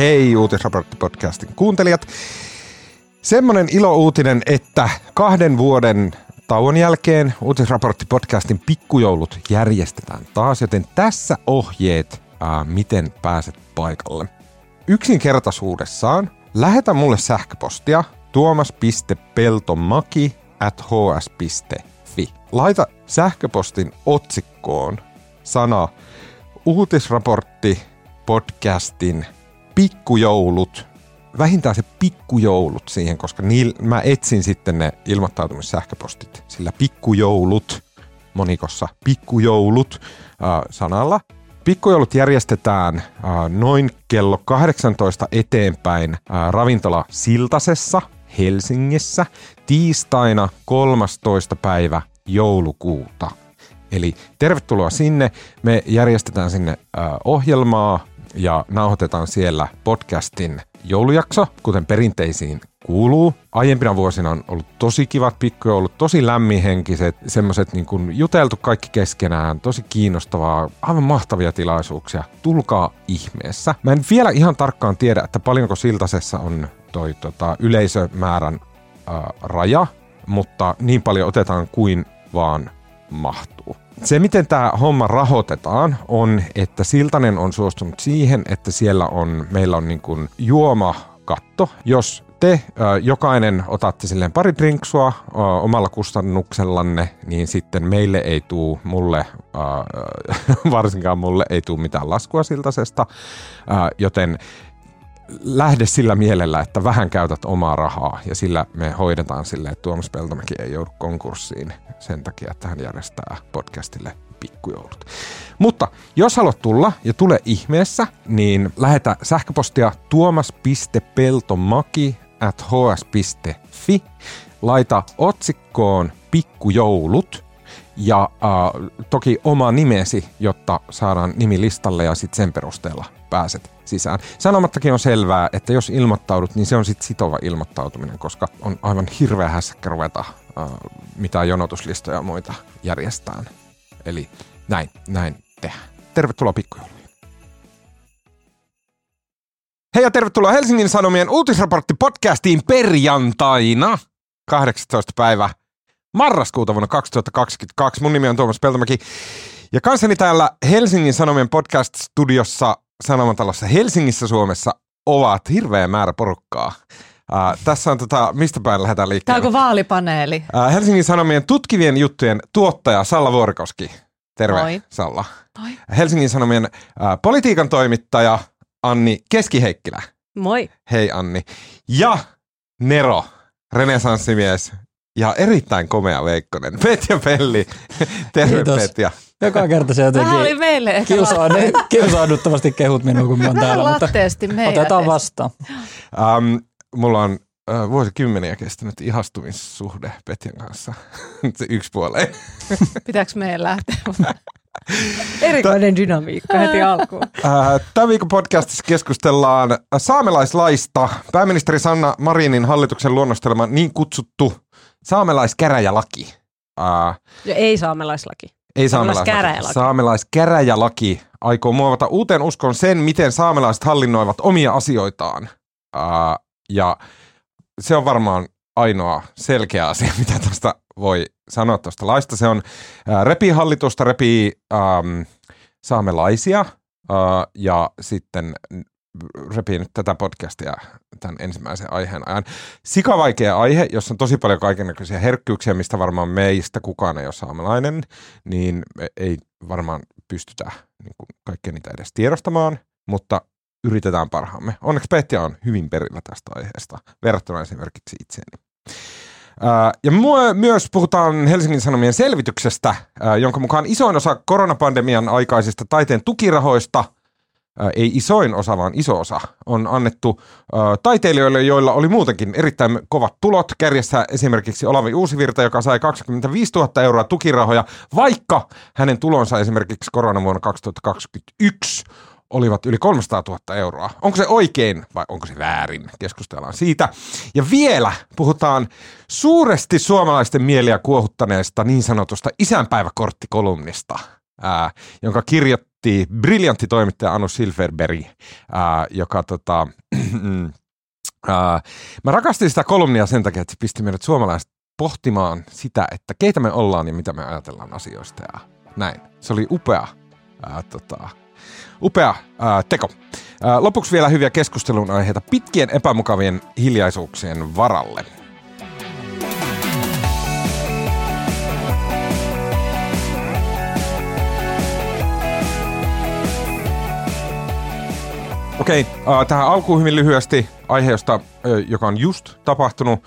Hei Uutisraportti-podcastin kuuntelijat. Semmoinen ilo-uutinen, että kahden vuoden tauon jälkeen Uutisraportti-podcastin pikkujoulut järjestetään taas, joten tässä ohjeet, ää, miten pääset paikalle. Yksinkertaisuudessaan lähetä mulle sähköpostia tuomas.peltomaki at hs.fi. Laita sähköpostin otsikkoon sana uutisraportti podcastin pikkujoulut, vähintään se pikkujoulut siihen, koska niil, mä etsin sitten ne ilmoittautumissähköpostit sillä pikkujoulut monikossa pikkujoulut äh, sanalla. Pikkujoulut järjestetään äh, noin kello 18 eteenpäin äh, ravintola Siltasessa Helsingissä tiistaina 13. päivä joulukuuta. Eli tervetuloa sinne. Me järjestetään sinne äh, ohjelmaa ja nauhoitetaan siellä podcastin joulujakso, kuten perinteisiin kuuluu. Aiempina vuosina on ollut tosi kivat pikkujoulut, tosi lämminhenkiset, semmoiset niin kuin juteltu kaikki keskenään, tosi kiinnostavaa, aivan mahtavia tilaisuuksia. Tulkaa ihmeessä. Mä en vielä ihan tarkkaan tiedä, että paljonko Siltasessa on toi tota, yleisömäärän ää, raja, mutta niin paljon otetaan kuin vaan mahtuu. Se, miten tämä homma rahoitetaan, on, että Siltanen on suostunut siihen, että siellä on, meillä on niin kuin juomakatto. Jos te jokainen otatte silleen pari drinksua omalla kustannuksellanne, niin sitten meille ei tuu, mulle, varsinkaan mulle ei tuu mitään laskua Siltasesta, joten lähde sillä mielellä, että vähän käytät omaa rahaa ja sillä me hoidetaan sille, että Tuomas Peltomäki ei joudu konkurssiin sen takia, että hän järjestää podcastille pikkujoulut. Mutta jos haluat tulla ja tule ihmeessä, niin lähetä sähköpostia tuomas.peltomaki at hs.fi. Laita otsikkoon pikkujoulut ja äh, toki oma nimesi, jotta saadaan nimi listalle ja sitten sen perusteella pääset sisään. Sanomattakin on selvää, että jos ilmoittaudut, niin se on sitten sitova ilmoittautuminen, koska on aivan hirveä hässäkkä ruveta äh, mitään jonotuslistoja ja muita järjestään. Eli näin, näin tehdään. Tervetuloa pikkujouluihin. Hei ja tervetuloa Helsingin Sanomien uutisraportti podcastiin perjantaina 18. päivä marraskuuta vuonna 2022. Mun nimi on Tuomas Peltomäki ja kanssani täällä Helsingin Sanomien podcast-studiossa Sanomatalossa Helsingissä Suomessa ovat hirveä määrä porukkaa. Uh, tässä on tota, mistä päin lähdetään liikkeelle? Tämä onko vaalipaneeli? Uh, Helsingin Sanomien tutkivien juttujen tuottaja Salla Vuorikoski. Terve Moi. Salla. Moi. Helsingin Sanomien uh, politiikan toimittaja Anni Keskiheikkilä. Moi. Hei Anni. Ja Nero, renesanssimies ja erittäin komea Veikkonen. Petja Pelli. Terve Kiitos. Petja. Joka kerta se Tämä oli jotenkin meille ehkä kiusaadu- kiusauduttavasti kehut minua, kun mä oon vähän täällä, mutta latteesti otetaan vastaan. Um, mulla on uh, vuosikymmeniä kestänyt ihastumissuhde Petjan kanssa. Se yksipuoleen. Pitääkö meidän lähteä? Erikoinen dynamiikka heti alkuun. Uh, Tämän viikon podcastissa keskustellaan saamelaislaista. Pääministeri Sanna Marinin hallituksen luonnostelema niin kutsuttu saamelaiskäräjälaki. Uh, Ja ei saamelaislaki. Ei Saamelaiskäräjälaki. Saamelaiskäräjälaki aikoo muovata uuteen uskon sen, miten saamelaiset hallinnoivat omia asioitaan. Ää, ja se on varmaan ainoa selkeä asia, mitä tästä voi sanoa tuosta laista. Se on ää, repii hallitusta, repii äm, saamelaisia ää, ja sitten repii nyt tätä podcastia tämän ensimmäisen aiheen ajan. Sikavaikea aihe, jossa on tosi paljon kaikennäköisiä herkkyyksiä, mistä varmaan meistä kukaan ei ole saamelainen, niin ei varmaan pystytä niin kuin, kaikkea niitä edes tiedostamaan, mutta yritetään parhaamme. Onneksi Petja on hyvin perillä tästä aiheesta, verrattuna esimerkiksi itseeni. Ja myös puhutaan Helsingin Sanomien selvityksestä, jonka mukaan isoin osa koronapandemian aikaisista taiteen tukirahoista, ei isoin osa, vaan iso osa, on annettu taiteilijoille, joilla oli muutenkin erittäin kovat tulot. Kärjessä esimerkiksi Olavi Uusivirta, joka sai 25 000 euroa tukirahoja, vaikka hänen tulonsa esimerkiksi koronavuonna 2021 olivat yli 300 000 euroa. Onko se oikein vai onko se väärin? Keskustellaan siitä. Ja vielä puhutaan suuresti suomalaisten mieliä kuohuttaneesta niin sanotusta isänpäiväkorttikolumnista, ää, jonka kirjo- toimitti briljantti toimittaja Anu Silverberg, ää, joka tota, ää, mä rakastin sitä kolumnia sen takia, että se pisti meidät suomalaiset pohtimaan sitä, että keitä me ollaan ja mitä me ajatellaan asioista ja näin. Se oli upea, ää, tota, upea ää, teko. Ää, lopuksi vielä hyviä keskustelun aiheita pitkien epämukavien hiljaisuuksien varalle. Okei, äh, tähän alkuun hyvin lyhyesti aihe, josta, äh, joka on just tapahtunut,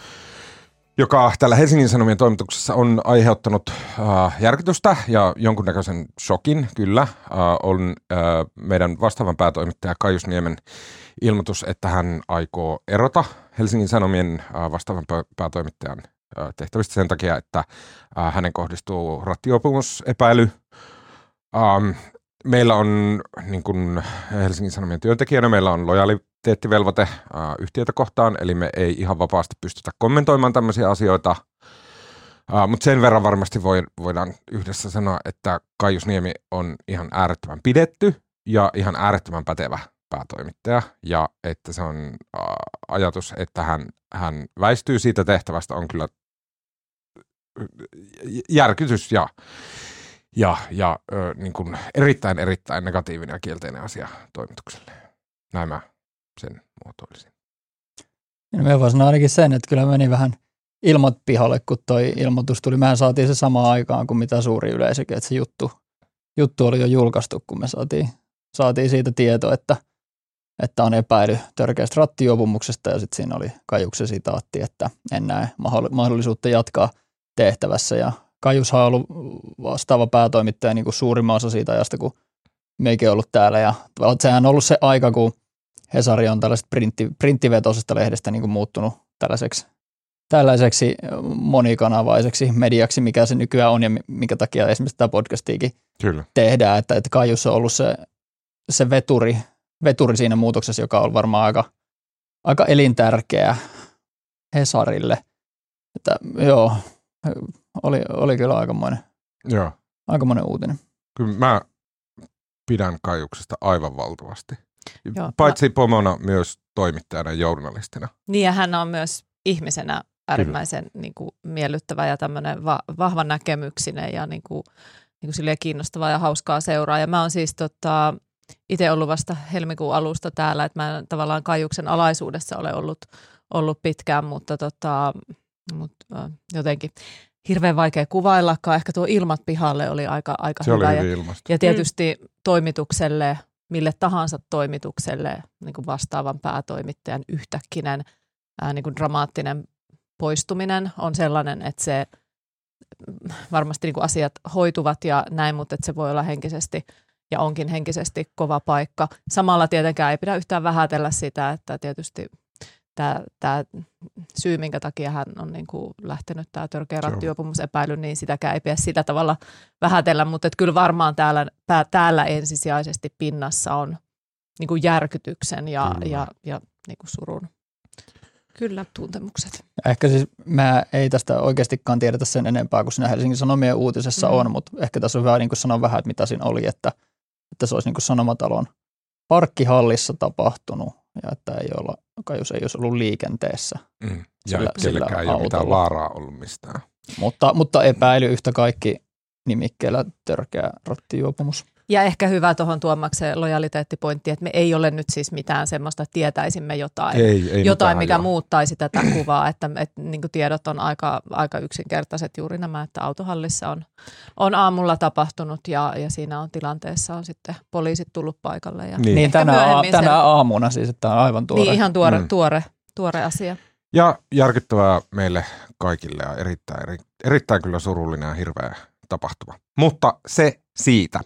joka tällä Helsingin Sanomien toimituksessa on aiheuttanut äh, järkytystä ja jonkunnäköisen shokin, kyllä, äh, on äh, meidän vastaavan päätoimittaja Kaius Niemen ilmoitus, että hän aikoo erota Helsingin Sanomien vastaavan päätoimittajan tehtävistä sen takia, että hänen kohdistuu rattiopumusepäily. Ähm, meillä on niin kuin Helsingin Sanomien työntekijänä, meillä on lojaliteettivelvoite äh, yhtiötä kohtaan, eli me ei ihan vapaasti pystytä kommentoimaan tämmöisiä asioita. Uh, Mutta sen verran varmasti voi, voidaan yhdessä sanoa, että Kaius Niemi on ihan äärettömän pidetty ja ihan äärettömän pätevä päätoimittaja. Ja että se on uh, ajatus, että hän, hän väistyy siitä tehtävästä on kyllä järkytys ja ja, ja ö, niin kuin erittäin, erittäin negatiivinen ja kielteinen asia toimitukselle. Näin mä sen muotoilisin. No me voisin ainakin sen, että kyllä meni vähän ilmat pihalle, kun toi ilmoitus tuli. Mehän saatiin se samaan aikaan kuin mitä suuri yleisökin, että se juttu, juttu oli jo julkaistu, kun me saatiin, saatiin siitä tieto, että, että on epäily törkeästä rattijuopumuksesta ja sitten siinä oli Kajuksen sitaatti, että en näe mahdollisuutta jatkaa tehtävässä ja Kajus on ollut vastaava päätoimittaja niin kuin suurimman osa siitä ajasta, kun meikin on ollut täällä. Ja sehän on ollut se aika, kun Hesari on tällaisesta printti, printtivetoisesta lehdestä niin kuin muuttunut tällaiseksi, tällaiseksi monikanavaiseksi mediaksi, mikä se nykyään on ja minkä takia esimerkiksi tämä podcastiikin Kyllä. tehdään. Että, että Kajus on ollut se, se veturi, veturi siinä muutoksessa, joka on varmaan aika, aika elintärkeä Hesarille. Että, joo, oli, oli kyllä aikamoinen, Joo. aikamoinen uutinen. Kyllä mä pidän Kaijuksesta aivan valtavasti. Joo, Paitsi mä... pomona myös toimittajana ja journalistina. Niin ja hän on myös ihmisenä äärimmäisen niin kuin, miellyttävä ja tämmöinen va- vahva näkemyksinen ja niin kuin, niin kuin kiinnostavaa ja hauskaa seuraa. Ja mä oon siis tota, itse ollut vasta helmikuun alusta täällä, että mä en tavallaan Kajuksen alaisuudessa ole ollut, ollut pitkään, mutta tota, mutta jotenkin hirveän vaikea kuvaillakaan. Ehkä tuo ilmat pihalle oli aika, aika Se hyvä. Oli ja, ilmasta. ja tietysti mm. toimitukselle, mille tahansa toimitukselle niin kuin vastaavan päätoimittajan yhtäkkinen ää, niin kuin dramaattinen poistuminen on sellainen, että se varmasti niin kuin asiat hoituvat ja näin, mutta että se voi olla henkisesti ja onkin henkisesti kova paikka. Samalla tietenkään ei pidä yhtään vähätellä sitä, että tietysti tämä, tämä syy, minkä takia hän on niin kuin lähtenyt tämä törkeä rattijuopumusepäily, niin sitäkään ei pidä sillä tavalla vähätellä, mutta että kyllä varmaan täällä, täällä ensisijaisesti pinnassa on niin kuin järkytyksen ja, ja, ja niin kuin surun Kyllä, tuntemukset. Ehkä siis mä ei tästä oikeastikaan tiedetä sen enempää kuin siinä Helsingin Sanomien uutisessa mm. on, mutta ehkä tässä on hyvä niin sanoa vähän, että mitä siinä oli, että, että se olisi niin kuin Sanomatalon parkkihallissa tapahtunut ja että ei olla, Kajus ei olisi ollut liikenteessä. Mm. Ja sillä, kellekään ei ole mitään vaaraa ollut mistään. Mutta, mutta epäily yhtä kaikki nimikkeellä törkeä rattijuopumus. Ja ehkä hyvä tuohon Tuomakseen lojaliteettipointti, että me ei ole nyt siis mitään semmoista, että tietäisimme jotain, ei, ei jotain mikä jo. muuttaisi tätä kuvaa, että, että niin tiedot on aika, aika yksinkertaiset juuri nämä, että autohallissa on, on aamulla tapahtunut ja, ja siinä on tilanteessa on sitten poliisit tullut paikalle. Ja niin, tänä, a, tänä aamuna siis, että on aivan tuore. Niin, ihan tuore, mm. tuore, tuore asia. Ja järkyttävää meille kaikille ja erittäin, eri, erittäin kyllä surullinen ja hirveä tapahtuma. Mutta se siitä.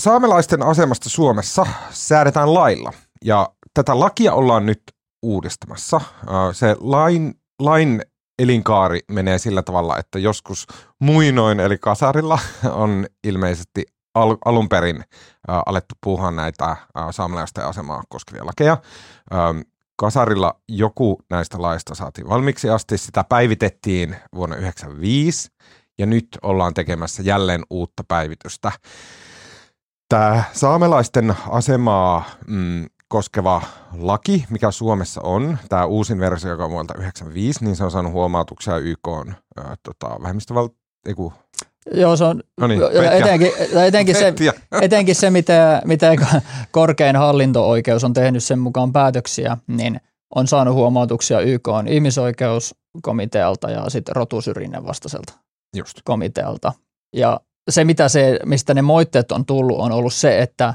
Saamelaisten asemasta Suomessa säädetään lailla ja tätä lakia ollaan nyt uudistamassa. Se lain, lain elinkaari menee sillä tavalla, että joskus muinoin eli kasarilla on ilmeisesti al- alun perin alettu puhua näitä uh, saamelaisten asemaa koskevia lakeja. Kasarilla joku näistä laista saatiin valmiiksi asti. Sitä päivitettiin vuonna 1995 ja nyt ollaan tekemässä jälleen uutta päivitystä. Tämä saamelaisten asemaa mm, koskeva laki, mikä Suomessa on, tämä uusin versio, joka on vuodelta 1995, niin se on saanut huomautuksia YK on, äh, tota, vähemmistöval... Eiku, Joo, se on no niin, etenkin, etenkin, se, etenkin se, mitä, mitä korkein hallinto-oikeus on tehnyt sen mukaan päätöksiä, niin on saanut huomautuksia YK on ihmisoikeuskomitealta ja sitten rotusyrjinnän vastaiselta Just. komitealta. Ja se, mitä se, mistä ne moitteet on tullut, on ollut se, että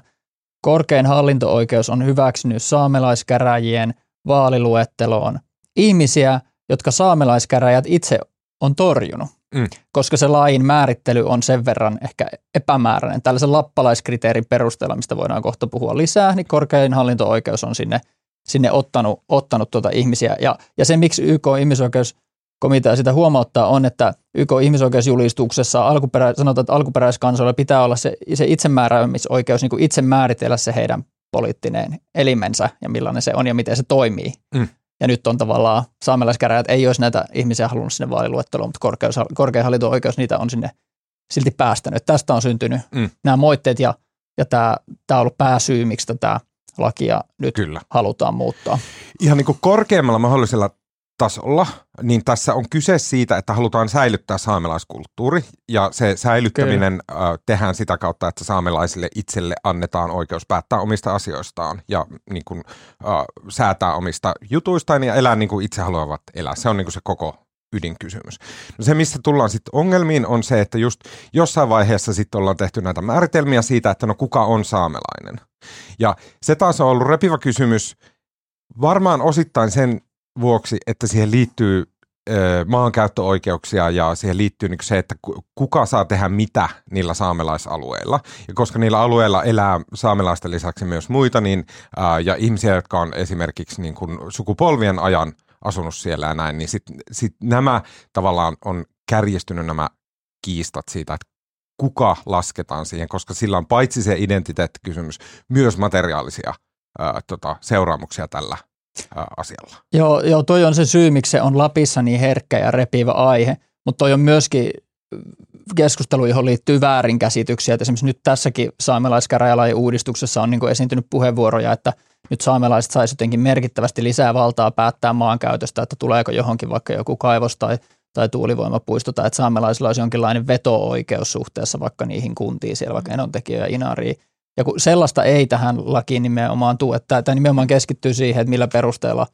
korkein hallinto-oikeus on hyväksynyt saamelaiskäräjien vaaliluetteloon ihmisiä, jotka saamelaiskäräjät itse on torjunut. Mm. Koska se lain määrittely on sen verran ehkä epämääräinen. Tällaisen lappalaiskriteerin perusteella, mistä voidaan kohta puhua lisää, niin korkein hallinto-oikeus on sinne, sinne ottanut, ottanut tuota ihmisiä. Ja, ja se, miksi YK ihmisoikeus komitea sitä huomauttaa on, että YK ihmisoikeusjulistuksessa alkuperä, sanotaan, että alkuperäiskansoilla pitää olla se, se itsemääräämisoikeus niin kuin itse määritellä se heidän poliittinen elimensä ja millainen se on ja miten se toimii. Mm. Ja nyt on tavallaan saamelaiskäräjät ei olisi näitä ihmisiä halunnut sinne vaaliluetteloon, mutta korkeus, korkein hallinto-oikeus niitä on sinne silti päästänyt. Tästä on syntynyt mm. nämä moitteet ja, ja tämä, tämä on ollut pääsyy, miksi tätä lakia nyt Kyllä. halutaan muuttaa. Ihan niin kuin korkeammalla mahdollisella tasolla, niin tässä on kyse siitä, että halutaan säilyttää saamelaiskulttuuri ja se säilyttäminen Kyllä. äh, tehdään sitä kautta, että saamelaisille itselle annetaan oikeus päättää omista asioistaan ja niin kuin, äh, säätää omista jutuistaan ja elää niin kuin itse haluavat elää. Se on niin kuin se koko ydinkysymys. No se, missä tullaan sitten ongelmiin, on se, että just jossain vaiheessa sitten ollaan tehty näitä määritelmiä siitä, että no kuka on saamelainen. Ja se taas on ollut repivä kysymys varmaan osittain sen vuoksi, että siihen liittyy maankäyttöoikeuksia ja siihen liittyy niin se, että kuka saa tehdä mitä niillä saamelaisalueilla. Ja koska niillä alueilla elää saamelaisten lisäksi myös muita, niin, ää, ja ihmisiä, jotka on esimerkiksi niin kuin sukupolvien ajan asunut siellä ja näin, niin sitten sit nämä tavallaan on kärjestynyt nämä kiistat siitä, että kuka lasketaan siihen, koska sillä on paitsi se identiteettikysymys, myös materiaalisia ää, tota, seuraamuksia tällä asialla. Joo, joo, toi on se syy, miksi se on Lapissa niin herkkä ja repivä aihe, mutta toi on myöskin keskustelu, johon liittyy väärinkäsityksiä. Et esimerkiksi nyt tässäkin saamelaiskäräjälain uudistuksessa on niin esiintynyt puheenvuoroja, että nyt saamelaiset saisi jotenkin merkittävästi lisää valtaa päättää maankäytöstä, että tuleeko johonkin vaikka joku kaivos tai, tai tuulivoimapuisto, tai että saamelaisilla olisi jonkinlainen veto-oikeus suhteessa vaikka niihin kuntiin siellä, vaikka Enontekijä ja Inari ja kun sellaista ei tähän lakiin nimenomaan tule, että tämä nimenomaan keskittyy siihen, että millä perusteella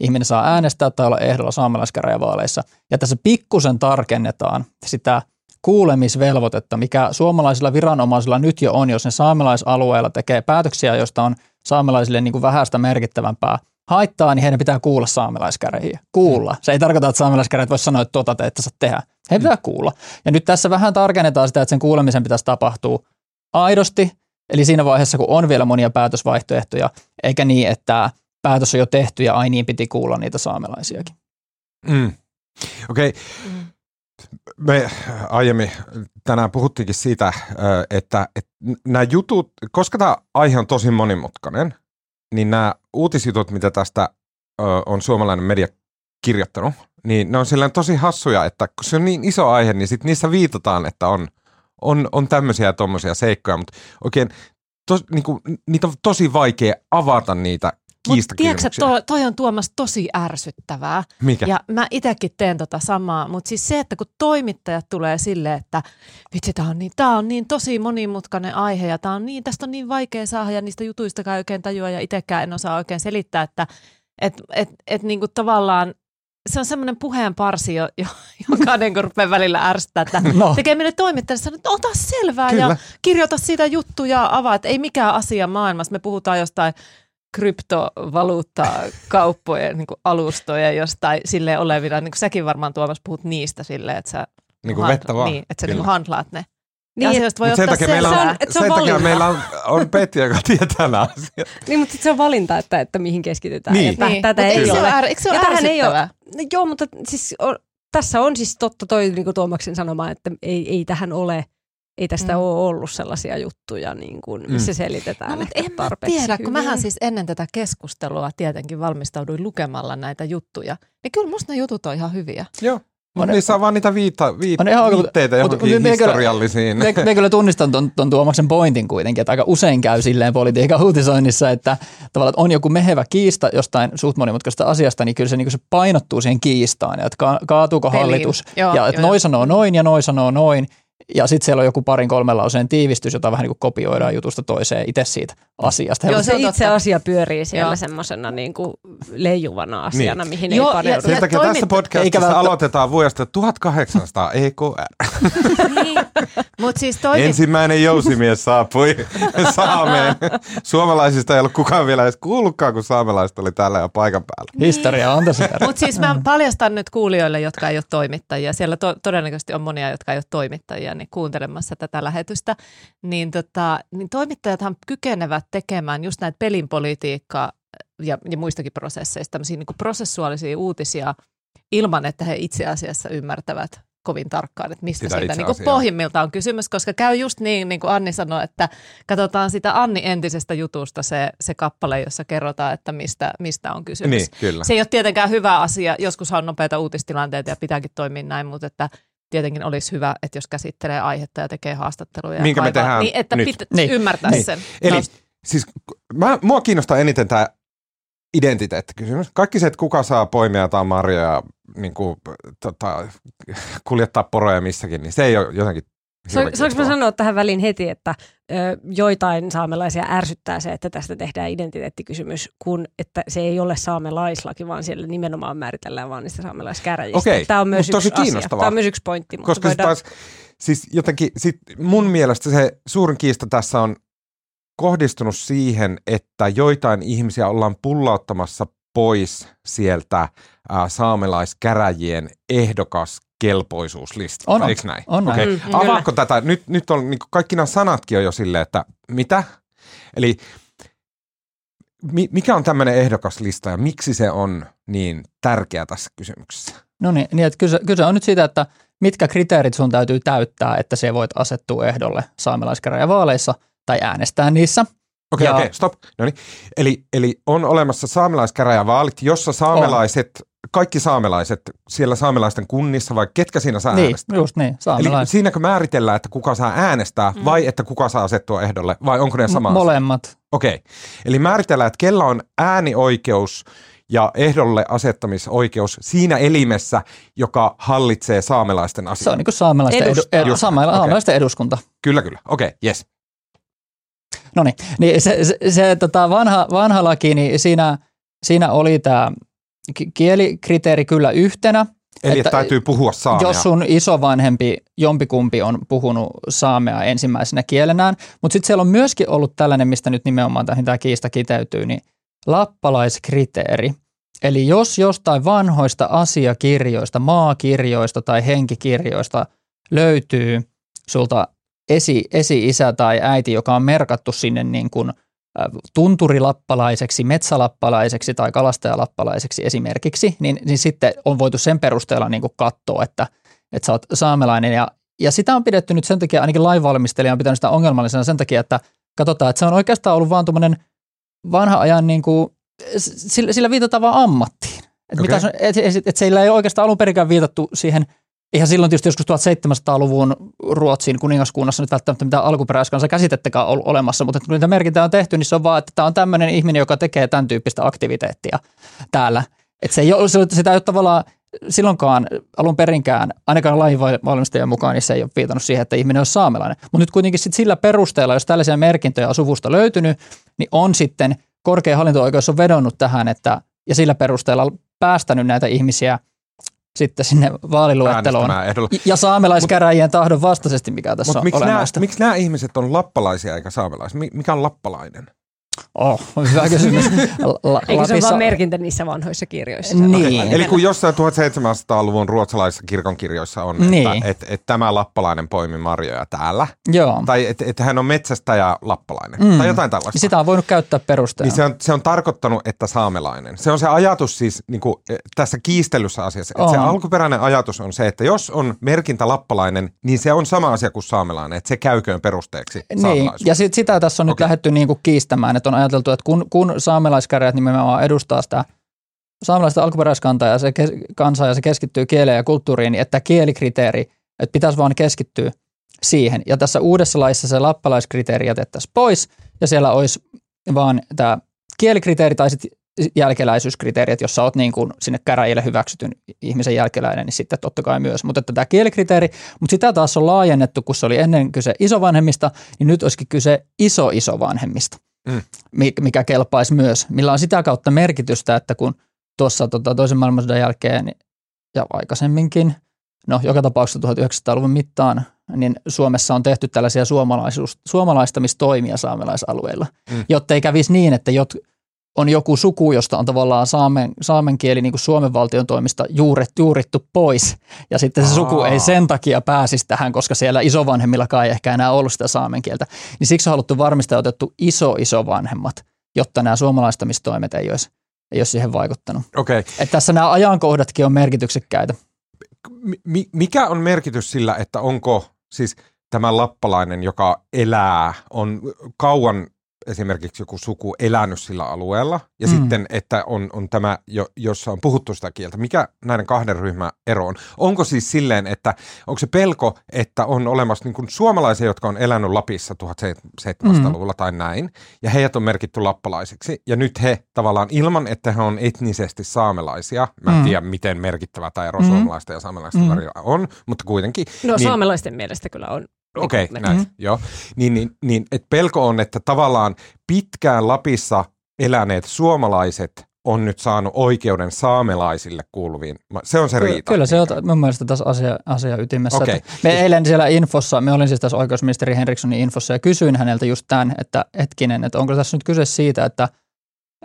ihminen saa äänestää tai olla ehdolla saamelaiskäräjävaaleissa. Ja tässä pikkusen tarkennetaan sitä kuulemisvelvoitetta, mikä suomalaisilla viranomaisilla nyt jo on, jos ne saamelaisalueella tekee päätöksiä, joista on saamelaisille niin kuin vähäistä merkittävämpää haittaa, niin heidän pitää kuulla saamelaiskäräjiä. Kuulla. Se ei tarkoita, että saamelaiskäräjät voisi sanoa, että tuota te ette saa tehdä. He pitää kuulla. Ja nyt tässä vähän tarkennetaan sitä, että sen kuulemisen pitäisi tapahtua aidosti Eli siinä vaiheessa, kun on vielä monia päätösvaihtoehtoja, eikä niin, että päätös on jo tehty ja ai niin piti kuulla niitä saamelaisiakin. Mm. Okei. Okay. Mm. Me aiemmin tänään puhuttiinkin siitä, että, että nämä jutut, koska tämä aihe on tosi monimutkainen, niin nämä uutisjutut, mitä tästä on suomalainen media kirjoittanut, niin ne on silleen tosi hassuja, että kun se on niin iso aihe, niin sit niissä viitataan, että on – on, on tämmöisiä ja tuommoisia seikkoja, mutta oikein tos, niinku, niitä on tosi vaikea avata niitä mutta tiedätkö, toi, toi on Tuomas tosi ärsyttävää. Mikä? Ja mä itsekin teen tota samaa, mutta siis se, että kun toimittajat tulee silleen, että vitsi, tämä on, niin, tää on niin tosi monimutkainen aihe ja tää on niin, tästä on niin vaikea saada ja niistä jutuista oikein tajua ja itsekään en osaa oikein selittää, että et, et, et, niinku tavallaan se on semmoinen puheen parsi, jo, jo, joka niin rupeaa välillä ärsyttää, että no. tekee meille toimittajille että ota selvää Kyllä. ja kirjoita siitä juttuja avaa, että ei mikään asia maailmassa. Me puhutaan jostain kryptovaluuttakauppojen niin alustoja jostain sille olevina. Niin kuin säkin varmaan Tuomas puhut niistä silleen, että sä, niin kuin vettä vaan. Niin, että sä niin handlaat ne. Niin, asioista voi sen takia meillä on, se on, sen takia meillä on, on Petri, joka tietää nämä asiat. niin, mutta se on valinta, että, että mihin keskitytään. Niin. Että niin. Tätä ei ole. Eikö se ole tähän ei ole, no, Joo, mutta siis on, tässä on siis totta toi niin kuin Tuomaksen sanoma, että ei, ei tähän ole, ei tästä mm. ole ollut sellaisia juttuja, niin kuin, missä mm. selitetään no, mutta en tarpeeksi tiedä, hyvin. kun mähän siis ennen tätä keskustelua tietenkin valmistauduin lukemalla näitä juttuja. Niin kyllä musta ne jutut on ihan hyviä. Joo. Mutta niissä on vaan niitä viita, viit, On ihan viitteitä johonkin mut me kyllä- historiallisiin. Me, me kyllä tunnistan ton, ton Tuomaksen pointin kuitenkin, että aika usein käy silleen politiikan uutisoinnissa, että tavallaan että on joku mehevä kiista jostain suht monimutkaisesta asiasta, niin kyllä se, niin se painottuu siihen kiistaan, että ka, kaatuuko Peliin. hallitus, Joo, ja että joo, noi joo. sanoo noin ja noi sanoo noin, ja sitten siellä on joku parin kolmen lauseen tiivistys, jota vähän niin kuin kopioidaan jutusta toiseen itse siitä asiasta. Joo, se itse totta. asia pyörii siellä Joo. semmoisena niin kuin leijuvana asiana, Niin. mihin Joo, ei ja- paneudu. Sen takia tässä podcastissa Eikä välttä- aloitetaan vuodesta 1800 EKR. Niin. Mutta siis toimi, Ensimmäinen jousimies saapui Saameen. Suomalaisista ei ollut kukaan vielä edes kuullutkaan, kun saamelaiset oli täällä jo paikan päällä. historia on tässä. Mutta siis mä paljastan nyt kuulijoille, jotka ei ole toimittajia. Siellä to- todennäköisesti on monia, jotka ei ole toimittajia, niin kuuntelemassa tätä lähetystä. Niin, tota, niin toimittajathan kykenevät tekemään just näitä pelinpolitiikkaa ja, ja muistakin prosesseista, tämmöisiä niin prosessuaalisia uutisia ilman, että he itse asiassa ymmärtävät kovin tarkkaan, että mistä Sitä siitä niin kuin pohjimmilta on kysymys, koska käy just niin, niin kuin Anni sanoi, että katsotaan sitä Anni entisestä jutusta se, se kappale, jossa kerrotaan, että mistä, mistä on kysymys. Niin, kyllä. Se ei ole tietenkään hyvä asia, joskus on nopeita uutistilanteita ja pitääkin toimia näin, mutta että tietenkin olisi hyvä, että jos käsittelee aihetta ja tekee haastatteluja. ja Minkä me tehdään niin, että nyt. pitä, Niin. ymmärtää Niin. sen. Eli No, siis mä, mua kiinnostaa eniten tämä identiteettikysymys. Kaikki se, että kuka saa poimia tai marjoja, niin kuin, tota, kuljettaa poroja missäkin, niin se ei ole jotenkin Sa- Saanko mä sanoa tähän väliin heti, että ö, joitain saamelaisia ärsyttää se, että tästä tehdään identiteettikysymys, kun että se ei ole saamelaislaki, vaan siellä nimenomaan määritellään vaan niistä saamelaiskäräjistä. Okei, Tämä on myös mut tosi yksi asia. kiinnostavaa. Tämä on myös yksi pointti. Mutta Koska voidaan... taas, siis jotenkin, sit mun mielestä se suurin kiista tässä on kohdistunut siihen, että joitain ihmisiä ollaan pullauttamassa pois sieltä ää, saamelaiskäräjien ehdokas kelpoisuuslistalta, On, on. eikö näin? On näin. Okei. Mm, kyllä. Avaatko tätä? Nyt, nyt on niin kaikki nämä sanatkin on jo silleen, että mitä? Eli mi, mikä on tämmöinen ehdokaslista ja miksi se on niin tärkeä tässä kysymyksessä? No niin, niin että kyse, kyse on nyt siitä, että mitkä kriteerit sun täytyy täyttää, että se voit asettua ehdolle saamelaiskäräjävaaleissa tai äänestää niissä. Okei, Ja- okei, stop. No niin. Eli, eli on olemassa saamelaiskäräjävaalit, jossa saamelaiset, kaikki saamelaiset siellä saamelaisten kunnissa, vai ketkä siinä saa Niin, äänestää? just niin, Eli siinäkö määritellään, että kuka saa äänestää Mm. vai että kuka saa asettua ehdolle vai onko ne sama asia? Molemmat. Okei. Eli määritellään, että kella on äänioikeus ja ehdolle asettamisoikeus siinä elimessä, joka hallitsee saamelaisten Se asioita. on niin kuin saamelaisten, edu, Edustaa. edu, okei. saamelaisten eduskunta. Kyllä, kyllä. Okei, yes. No niin, niin se, se, se tota vanha, vanha laki, niin siinä, siinä oli tämä kielikriteeri kyllä yhtenä. Eli Että- täytyy puhua saamea. Jos sun isovanhempi jompikumpi on puhunut saamea ensimmäisenä kielenään, mutta sitten siellä on myöskin ollut tällainen, mistä nyt nimenomaan tähän tämä kiista kiteytyy, niin lappalaiskriteeri. Eli jos jostain vanhoista asiakirjoista, maakirjoista tai henkikirjoista löytyy sulta esi, esi-isä tai äiti, joka on merkattu sinne niin kuin tunturilappalaiseksi, metsälappalaiseksi tai kalastajalappalaiseksi esimerkiksi, niin, niin sitten on voitu sen perusteella niin kuin katsoa, että, että sä oot saamelainen. Ja, ja sitä on pidetty nyt sen takia, ainakin lainvalmistelija on pitänyt sitä ongelmallisena sen takia, että katsotaan, että se on oikeastaan ollut vaan tuommoinen vanha ajan, niin kuin, sillä, sillä viitataan vaan ammattiin. Että okay. et, et, et, et sillä ei oikeastaan alun perinkään viitattu siihen Ihan silloin tietysti joskus 1700-luvun Ruotsin kuningaskunnassa nyt välttämättä mitään alkuperäiskansa käsitettekään ollut olemassa, mutta kun niitä merkintöjä on tehty, niin se on vaan, että tämä on tämmöinen ihminen, joka tekee tämän tyyppistä aktiviteettia täällä. Että se ei ole, sitä ei ole tavallaan silloinkaan alun perinkään, ainakaan lainvalmistajan mukaan, niin se ei ole viitannut siihen, että ihminen on saamelainen. Mutta nyt kuitenkin sit sillä perusteella, jos tällaisia merkintöjä on suvusta löytynyt, niin on sitten korkein hallinto-oikeus on vedonnut tähän, että ja sillä perusteella päästänyt näitä ihmisiä sitten sinne vaaliluetteloon. Ja saamelaiskäräjien tahdon vastaisesti, mikä tässä Mutta on miksi nämä, miksi nämä ihmiset on lappalaisia eikä saamelaisia? Mi- Mikä on lappalainen? Oh, hyvä kysymys. La- Eikö se ole vaan merkintä niissä vanhoissa kirjoissa? Niin. Eli kun jossain 1700-luvun ruotsalaisissa kirkonkirjoissa on, Niin. että et, et tämä lappalainen poimi marjoja täällä, Joo. tai että et hän on metsästäjä lappalainen, Mm. tai jotain tällaista. Sitä on voinut käyttää perusteena. Niin se on, se on tarkoittanut, että saamelainen. Se on se ajatus siis niin kuin, eh, tässä kiistellyssä asiassa. Että se On. alkuperäinen ajatus on se, että jos on merkintä lappalainen, niin se on sama asia kuin saamelainen. Että se käyköön perusteeksi Niin, ja sit, sitä tässä on nyt Okei. lähdetty niin kuin kiistämään, että on ajateltu, että kun, kun saamelaiskäräjät nimenomaan edustaa sitä saamelaista alkuperäiskantaa ja se, kes, kansaa ja se keskittyy kieleen ja kulttuuriin, niin että kielikriteeri, että pitäisi vaan keskittyä siihen. Ja tässä uudessa laissa se lappalaiskriteeri jätettäisiin pois ja siellä olisi vaan tämä kielikriteeri tai sitten jälkeläisyyskriteeri, että jos sä oot niin kuin sinne käräjille hyväksytyn ihmisen jälkeläinen, niin sitten totta kai myös. Mutta tämä kielikriteeri, mutta sitä taas on laajennettu, kun se oli ennen kyse isovanhemmista, niin nyt olisikin kyse iso-isovanhemmista, mm. mikä kelpaisi myös, millä on sitä kautta merkitystä, että kun tuossa tota, toisen maailmansodan jälkeen ja aikaisemminkin, no joka tapauksessa 1900-luvun mittaan, niin Suomessa on tehty tällaisia suomalaistamistoimia saamelaisalueilla, mm. jotta ei kävisi niin, että jot, on joku suku, josta on tavallaan saamen, saamen kieli niin kuin Suomen valtion toimista juuret, juurittu pois. Ja sitten se Aa. suku ei sen takia pääsisi tähän, koska siellä isovanhemmillakaan ei ehkä enää ollut sitä saamen kieltä. Niin siksi on haluttu varmistaa otettu iso-isovanhemmat, jotta nämä suomalaistamistoimet ei olisi, ei olisi siihen vaikuttanut. Okay. Että tässä nämä ajankohdatkin on merkityksekkäitä. M- mikä on merkitys sillä, että onko siis tämä lappalainen, joka elää, on kauan esimerkiksi joku suku elänyt sillä alueella, ja mm. sitten, että on, on tämä, jo, jossa on puhuttu sitä kieltä. Mikä näiden kahden ryhmän ero on? Onko siis silleen, että onko se pelko, että on olemassa niin suomalaisia, jotka on elänyt Lapissa 1700-luvulla mm. tai näin, ja heidät on merkitty lappalaisiksi, ja nyt he tavallaan ilman, että he on etnisesti saamelaisia, mä en mm. tiedä miten merkittävä tämä ero mm. suomalaisten ja saamelaisten mm. välillä on, mutta kuitenkin. No niin, saamelaisten mielestä kyllä on Okei, okay, näin, mm-hmm. joo. Niin, niin, niin että pelko on, että tavallaan pitkään Lapissa eläneet suomalaiset on nyt saanut oikeuden saamelaisille kuuluviin. Se on se riita. Kyllä se on mun mielestä tässä asia, asia ytimessä. Okay. Me eilen siellä infossa, me olin siis tässä oikeusministeri Henrikssonin infossa ja kysyin häneltä just tämän, että hetkinen, että onko tässä nyt kyse siitä, että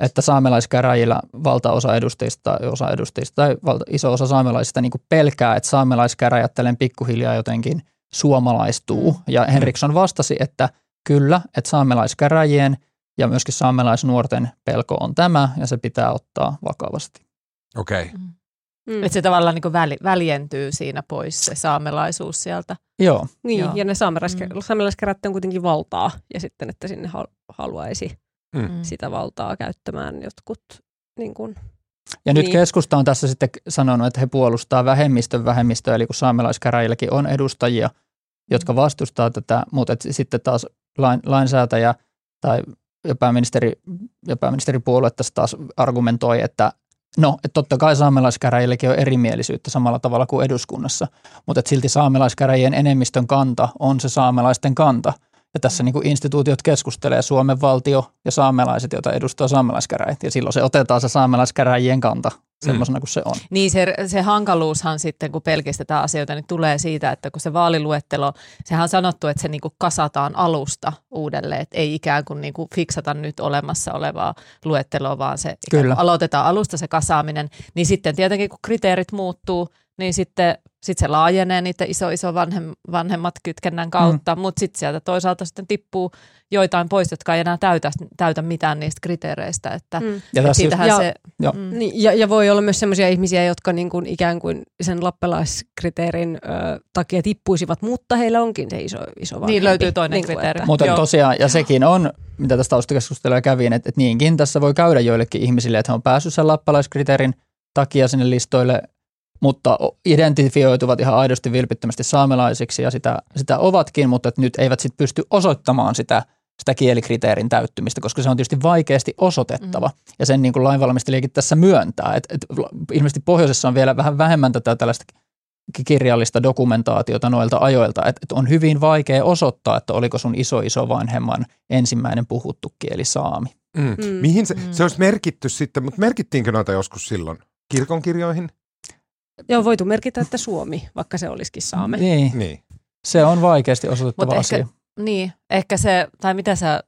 että saamelaiskäräjillä valtaosa edustajista, osa edustajista tai valta, iso osa saamelaisista niin pelkää, että saamelaiskäräjät pikkuhiljaa jotenkin – suomalaistuu. Mm. Ja Henriksson vastasi, että kyllä, että saamelaiskäräjien ja myöskin saamelaisnuorten pelko on tämä ja se pitää ottaa vakavasti. Okei. Okay. Mm. Mm. Että se tavallaan niin väli, väljentyy siinä pois se saamelaisuus sieltä. Joo. Niin, Joo. ja ne saamelaiskäräjät on kuitenkin valtaa ja sitten, että sinne haluaisi mm. sitä valtaa käyttämään jotkut niin kuin, ja nyt niin. keskusta on tässä sitten sanonut, että he puolustaa vähemmistön vähemmistöä, eli kun saamelaiskäräjilläkin on edustajia, jotka mm. vastustaa tätä, mutta sitten taas lain, lainsäätäjä tai ja pääministeri, ja pääministeripuolue tässä taas argumentoi, että no, että totta kai saamelaiskäräjilläkin on erimielisyyttä samalla tavalla kuin eduskunnassa, mutta että silti saamelaiskäräjien enemmistön kanta on se saamelaisten kanta – ja tässä niin kuin instituutiot keskustelee Suomen valtio ja saamelaiset, joita edustaa saamelaiskäräjät. Ja silloin se otetaan se saamelaiskäräjien kanta semmoisena kuin se on. Niin se, se hankaluushan sitten, kun pelkistetään asioita, niin tulee siitä, että kun se vaaliluettelo, sehän on sanottu, että se niin kuin kasataan alusta uudelleen, että ei ikään kuin, niin kuin fiksata nyt olemassa olevaa luetteloa, vaan se Kyllä. aloitetaan alusta se kasaaminen, niin sitten tietenkin kun kriteerit muuttuu, niin sitten sit se laajenee niiden iso, iso vanhem, vanhemmat kytkennän kautta, mm. mutta sitten sieltä toisaalta sitten tippuu joitain pois, jotka ei enää täytä, täytä mitään niistä kriteereistä. Että, mm. ja, siitähän ja, se, ja. Mm. Niin, ja, ja voi olla myös sellaisia ihmisiä, jotka niin kuin ikään kuin sen lappelaiskriteerin ö, takia tippuisivat, mutta heillä onkin se iso, iso vanhempi. Niin löytyy toinen niin kriteeri. Mutta tosiaan, ja sekin on, mitä tästä taustakeskustelua kävin, että, että niinkin tässä voi käydä joillekin ihmisille, että he on päässyt sen lappalaiskriteerin takia sinne listoille – mutta identifioituvat ihan aidosti vilpittömästi saamelaisiksi ja sitä, sitä ovatkin, mutta nyt eivät sitten pysty osoittamaan sitä, sitä kielikriteerin täyttymistä, koska se on tietysti vaikeasti osoitettava. Mm. Ja sen niin kuin lainvalmistelijakin tässä myöntää. Et, et, ilmeisesti pohjoisessa on vielä vähän vähemmän tätä tällaista kirjallista dokumentaatiota noilta ajoilta, että et on hyvin vaikea osoittaa, että oliko sun iso iso vanhemman ensimmäinen puhuttu kieli saami. Mm. Mm. Mihin se, mm. se olisi merkitty sitten, mutta merkittiinkö noita joskus silloin kirkonkirjoihin? Joo, voitu merkitä, että Suomi, vaikka se olisikin saame. Niin. niin. Se on vaikeasti osoitettava Mut asia. Ehkä, niin, ehkä se, tai mitä sä,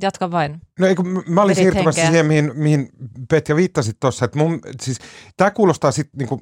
jatka vain. No eikö, mä olin siirtymässä henkeä. siihen, mihin, mihin Petja viittasit tuossa, että mun, siis tämä kuulostaa sitten niinku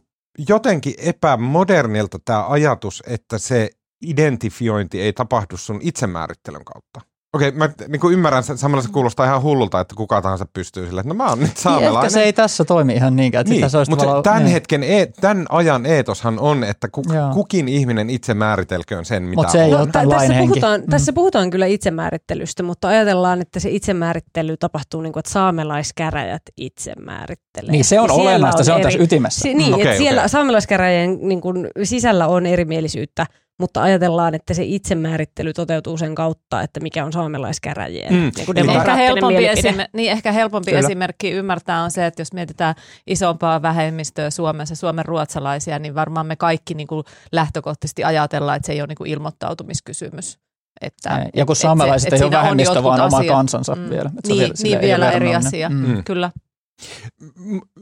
jotenkin epämodernilta tämä ajatus, että se identifiointi ei tapahdu sun itsemäärittelyn kautta. Okei, mä niin kuin ymmärrän, samalla se kuulostaa ihan hullulta, että kuka tahansa pystyy sille, että no mä oon nyt Niin ehkä saamelainen. se ei tässä toimi ihan niinkään. Että Niin, olisi mutta se, tavallaan- tämän niin. hetken, e- tämän ajan eetoshan on, että ku, Joo. kukin ihminen itse määritelköön sen, mitä Mut se ei on. ole No, tämän tässä, henki. puhutaan, Mm. tässä puhutaan kyllä itsemäärittelystä, mutta ajatellaan, että se itsemäärittely tapahtuu niin kuin, että saamelaiskäräjät itse määrittelee. Niin se on Ja siellä olennaista, se on eri- tässä ytimessä. Se, niin, Okei, okay, että siellä okei. saamelaiskäräjien niin kuin, sisällä on erimielisyyttä, mutta ajatellaan, että se itsemäärittely toteutuu sen kautta, että mikä on saamelaiskäräjien Mm. mm. niin Ehkä helpompi, esim- niin ehkä helpompi Kyllä. esimerkki ymmärtää on se, että jos mietitään isompaa vähemmistöä Suomessa, Suomen ruotsalaisia, niin varmaan me kaikki niin kuin lähtökohtaisesti ajatellaan, että se ei ole niin kuin ilmoittautumiskysymys. Että, Ja kun et- et saamelaiset se- ei ole vähemmistö, vaan oma asiat. kansansa Mm. vielä. Et se on Niin, sille niin vielä eri asia. Mm. Mm. Kyllä.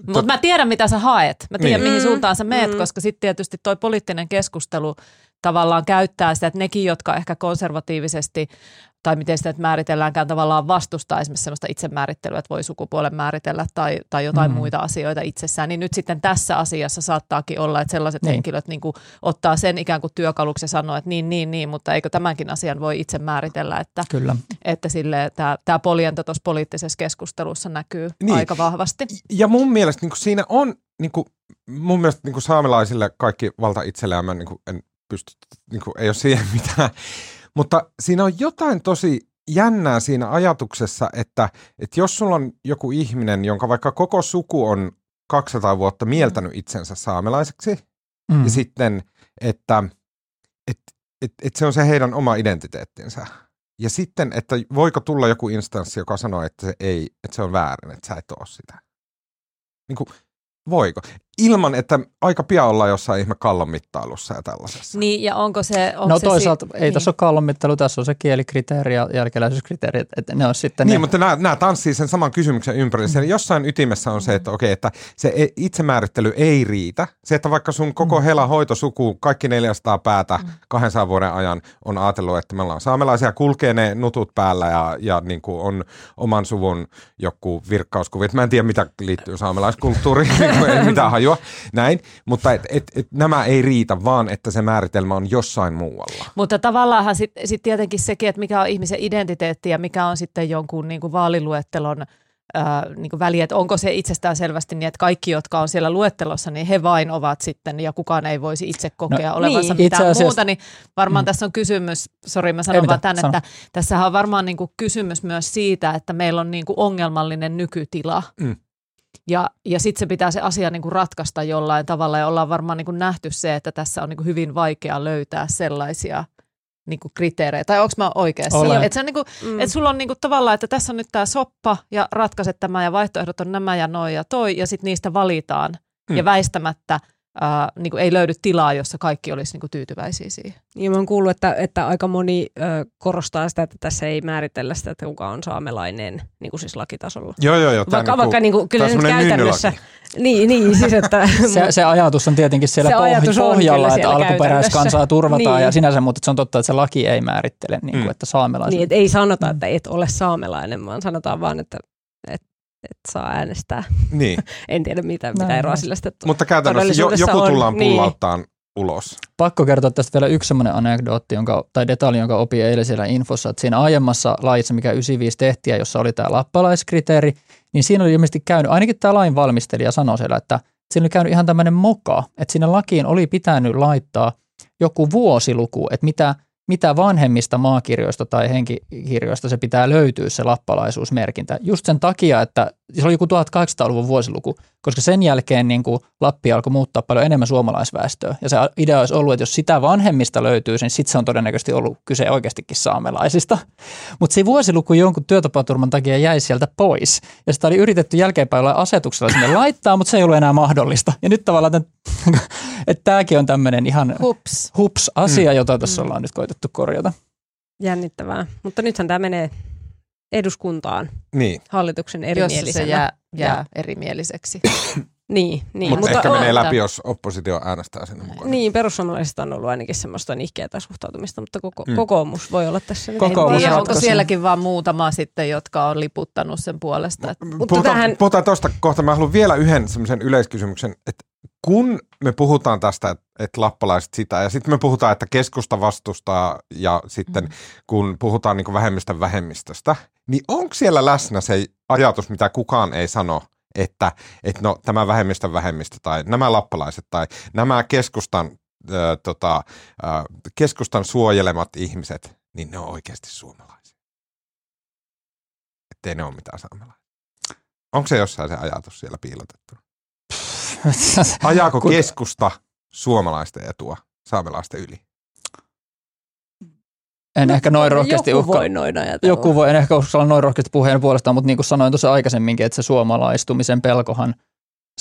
Mutta mä tiedän, mitä sä haet. Mä tiedän, Niin. mihin Mm, suuntaan sä meet, mm. koska sitten tietysti toi poliittinen keskustelu tavallaan käyttää sitä, että nekin, jotka ehkä konservatiivisesti tai miten sitä nyt määritelläänkään tavallaan vastustaa esimerkiksi sellaista itsemäärittelyä, että voi sukupuolen määritellä tai, tai jotain Mm. muita asioita itsessään, niin nyt sitten tässä asiassa saattaakin olla, että sellaiset Niin. henkilöt niin kuin ottaa sen ikään kuin työkaluksi ja sanoo, että niin, niin, niin, mutta eikö tämänkin asian voi itse määritellä, että, Kyllä. että sille, tämä, tämä poljento tuossa poliittisessa keskustelussa näkyy niin. aika vahvasti. Ja mun mielestä niin kuin siinä on, niin kuin, mun mielestä niin kuin saamelaisille kaikki valta itselleen, mä niin kuin, en pysty, niin kuin, ei ole siihen mitään. Mutta siinä on jotain tosi jännää siinä ajatuksessa, että, että jos sulla on joku ihminen, jonka vaikka koko suku on 200 vuotta mieltänyt itsensä saamelaiseksi, Mm. ja sitten, että et, et, et se on se heidän oma identiteettinsä. Ja sitten, että voiko tulla joku instanssi, joka sanoo, että se ei, että se on väärin, että sä et ole sitä. Niin kuin, voiko? Ilman, että aika pian ollaan jossain ihme kallon mittailussa ja tällaisessa. Niin, ja onko se... Onko No se toisaalta si- ei niin. tässä ole kallonmittelu, tässä on se kielikriteeri ja jälkeläisyyskriteeri, että- että ne on sitten Niin, ne. mutta nämä, nämä tanssii sen saman kysymyksen ympärillä. Siellä jossain ytimessä on se, että okei, että se e- itsemäärittely ei riitä. Se, että vaikka sun koko hela hoitosuku, kaikki 400 päätä 200 vuoden ajan on ajatellut, että me ollaan saamelaisia, kulkee ne nutut päällä ja, ja niin kuin on oman suvun joku virkkauskuvit. Mä en tiedä, mitä liittyy saamelaiskulttuuriin, niin ei mitään hajua. Näin, mutta et, et, et, nämä ei riitä, vaan että se määritelmä on jossain muualla. Mutta tavallaanhan sitten sit tietenkin sekin, että mikä on ihmisen identiteetti ja mikä on sitten jonkun niin kuin vaaliluettelon ää, niin kuin väli, että onko se itsestään selvästi niin, että kaikki, jotka on siellä luettelossa, niin he vain ovat sitten ja kukaan ei voisi itse kokea No, olevansa niin. mitään asiassa- muuta, niin varmaan Mm. tässä on kysymys, sori mä Ei sanon vaan mitään, tämän, sano. että tässähän on varmaan niin kuin kysymys myös siitä, että meillä on niin kuin ongelmallinen nykytila. Mm. Ja, ja sitten se pitää se asia niin kuin ratkaista jollain tavalla ja ollaan varmaan niin kuin nähty se, että tässä on niin kuin hyvin vaikea löytää sellaisia niin kuin kriteerejä. Tai onko mä oikeassa? Olen. Että niin kuin, Mm. et sulla on niin kuin tavallaan, että tässä on nyt tämä soppa ja ratkaiset tämä ja vaihtoehdot on nämä ja noi ja toi ja sitten niistä valitaan. Mm. Ja väistämättä ää, niin kuin ei löydy tilaa, jossa kaikki olisi niin kuin tyytyväisiä siihen. Ja mä oon kuullut, että, että aika moni ö, korostaa sitä, että tässä ei määritellä sitä, että kuka on saamelainen niin kuin siis lakitasolla. Joo, joo, joo. Vaikka, niinku- vaikka niin kuin, kyllä nyt käytännössä, niin, niin siis että, Se, se ajatus on tietenkin siellä Se poh- ajatus on pohjalla, että alkuperäiskansaa turvataan Niin. ja sinänsä, mutta se on totta, että se laki ei määrittele, niin kuin, Mm. että saamelaiset. niin, että ei sanota, että et ole saamelainen, vaan sanotaan vaan, että et, et saa äänestää. Niin, En tiedä mitä, mitä eroa on. sillä sitten mutta käytännössä jo, joku on, tullaan niin. pullauttaan ulos. Pakko kertoa tästä vielä yksi semmoinen anekdootti, jonka, tai detalji, jonka opin eilen siellä infossa, että siinä aiemmassa laissa, mikä 95 tehtiin jossa oli tämä lappalaiskriteeri, niin siinä oli ilmeisesti käynyt, ainakin tämä lain valmistelija sanoi siellä, että siinä oli käynyt ihan tämmöinen moka, että siinä lakiin oli pitänyt laittaa joku vuosiluku, että mitä, mitä vanhemmista maakirjoista tai henkikirjoista se pitää löytyä se lappalaisuusmerkintä. Just sen takia, että se oli joku 1800-luvun vuosiluku, koska sen jälkeen niin kuin Lappi alkoi muuttaa paljon enemmän suomalaisväestöä. Ja se idea olisi ollut, että jos sitä vanhemmista löytyy, niin sitten se on todennäköisesti ollut kyse oikeastikin saamelaisista. Mutta se vuosiluku jonkun työtapaturman takia jäi sieltä pois. Ja sitä oli yritetty jälkeenpäin olla asetuksella sinne laittaa, mutta se ei ollut enää mahdollista. Ja nyt tavallaan, tämän- että tämäkin on tämmöinen ihan Hups. hups asia, jota tässä ollaan nyt koitettu korjata. jännittävää. Mutta nythän tämä menee eduskuntaan Niin, hallituksen Jos se erimielisenä. jää, jää erimieliseksi. Niin, niin. mutta ehkä on- menee läpi, jos oppositio äänestää sinne mukaan. Niin, perussuomalaiset on ollut ainakin semmoista nihkeätä suhtautumista, mutta koko, Mm. kokoomus voi olla tässä. Kokoomus Niin, ja onko sielläkin vaan muutama sitten, jotka on liputtanut sen puolesta? Että Mutta Puhutaan, tähän- puhutaan tuosta kohta. Mä haluan vielä yhden semmoisen yleiskysymyksen, että kun me puhutaan tästä, että et lappalaiset sitä, ja sitten me puhutaan, että keskusta vastustaa, ja sitten mm. kun puhutaan niin vähemmistön vähemmistöstä, niin onko siellä läsnä se ajatus, mitä kukaan ei sano, että, että no, tämä vähemmistön vähemmistö tai nämä lappalaiset tai nämä keskustan, äh, tota, äh, keskustan suojelemat ihmiset, niin ne on oikeasti suomalaisia. Ettei ne ole mitään saamelaisia. Onko se jossain se ajatus siellä piilotettu? Ajaako keskusta suomalaisten etua saamelaisten yli? En no, ehkä noin rohkeasti joku uhka. Voi noin ajatella. Joku voi, en ehkä uskalla noin rohkeasti puheen puolestaan, mutta niin kuin sanoin tuossa aikaisemminkin, että se suomalaistumisen pelkohan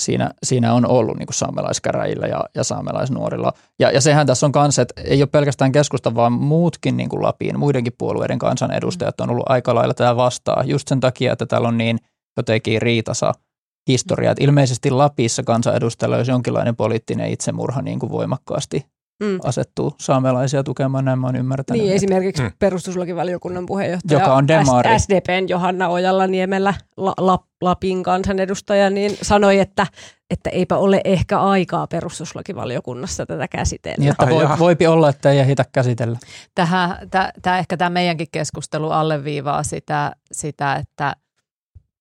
siinä, siinä on ollut niin kuin saamelaiskäräjillä ja, ja saamelaisnuorilla. Ja, ja sehän tässä on kanssa, että ei ole pelkästään keskusta, vaan muutkin niin kuin Lapin, muidenkin puolueiden kansanedustajat on ollut aika lailla tämä vastaa. Just sen takia, että täällä on niin jotenkin riitasa historia. Että ilmeisesti Lapissa kansanedustajalla olisi jonkinlainen poliittinen itsemurha niin kuin voimakkaasti mm. asettuu saamelaisia tukemaan, näin mä oon ymmärtänyt. Niin, esimerkiksi mm. perustuslakivaliokunnan puheenjohtaja, joka on demari. SDPn Johanna Ojalla-Niemellä, La- La- Lapin kansanedustaja, niin sanoi, että, että eipä ole ehkä aikaa perustuslakivaliokunnassa tätä käsitellä. Niin, että voi, voipi olla, että ei ehditä käsitellä. Tähän, täh, täh, ehkä tämä meidänkin keskustelu alleviivaa sitä, sitä että,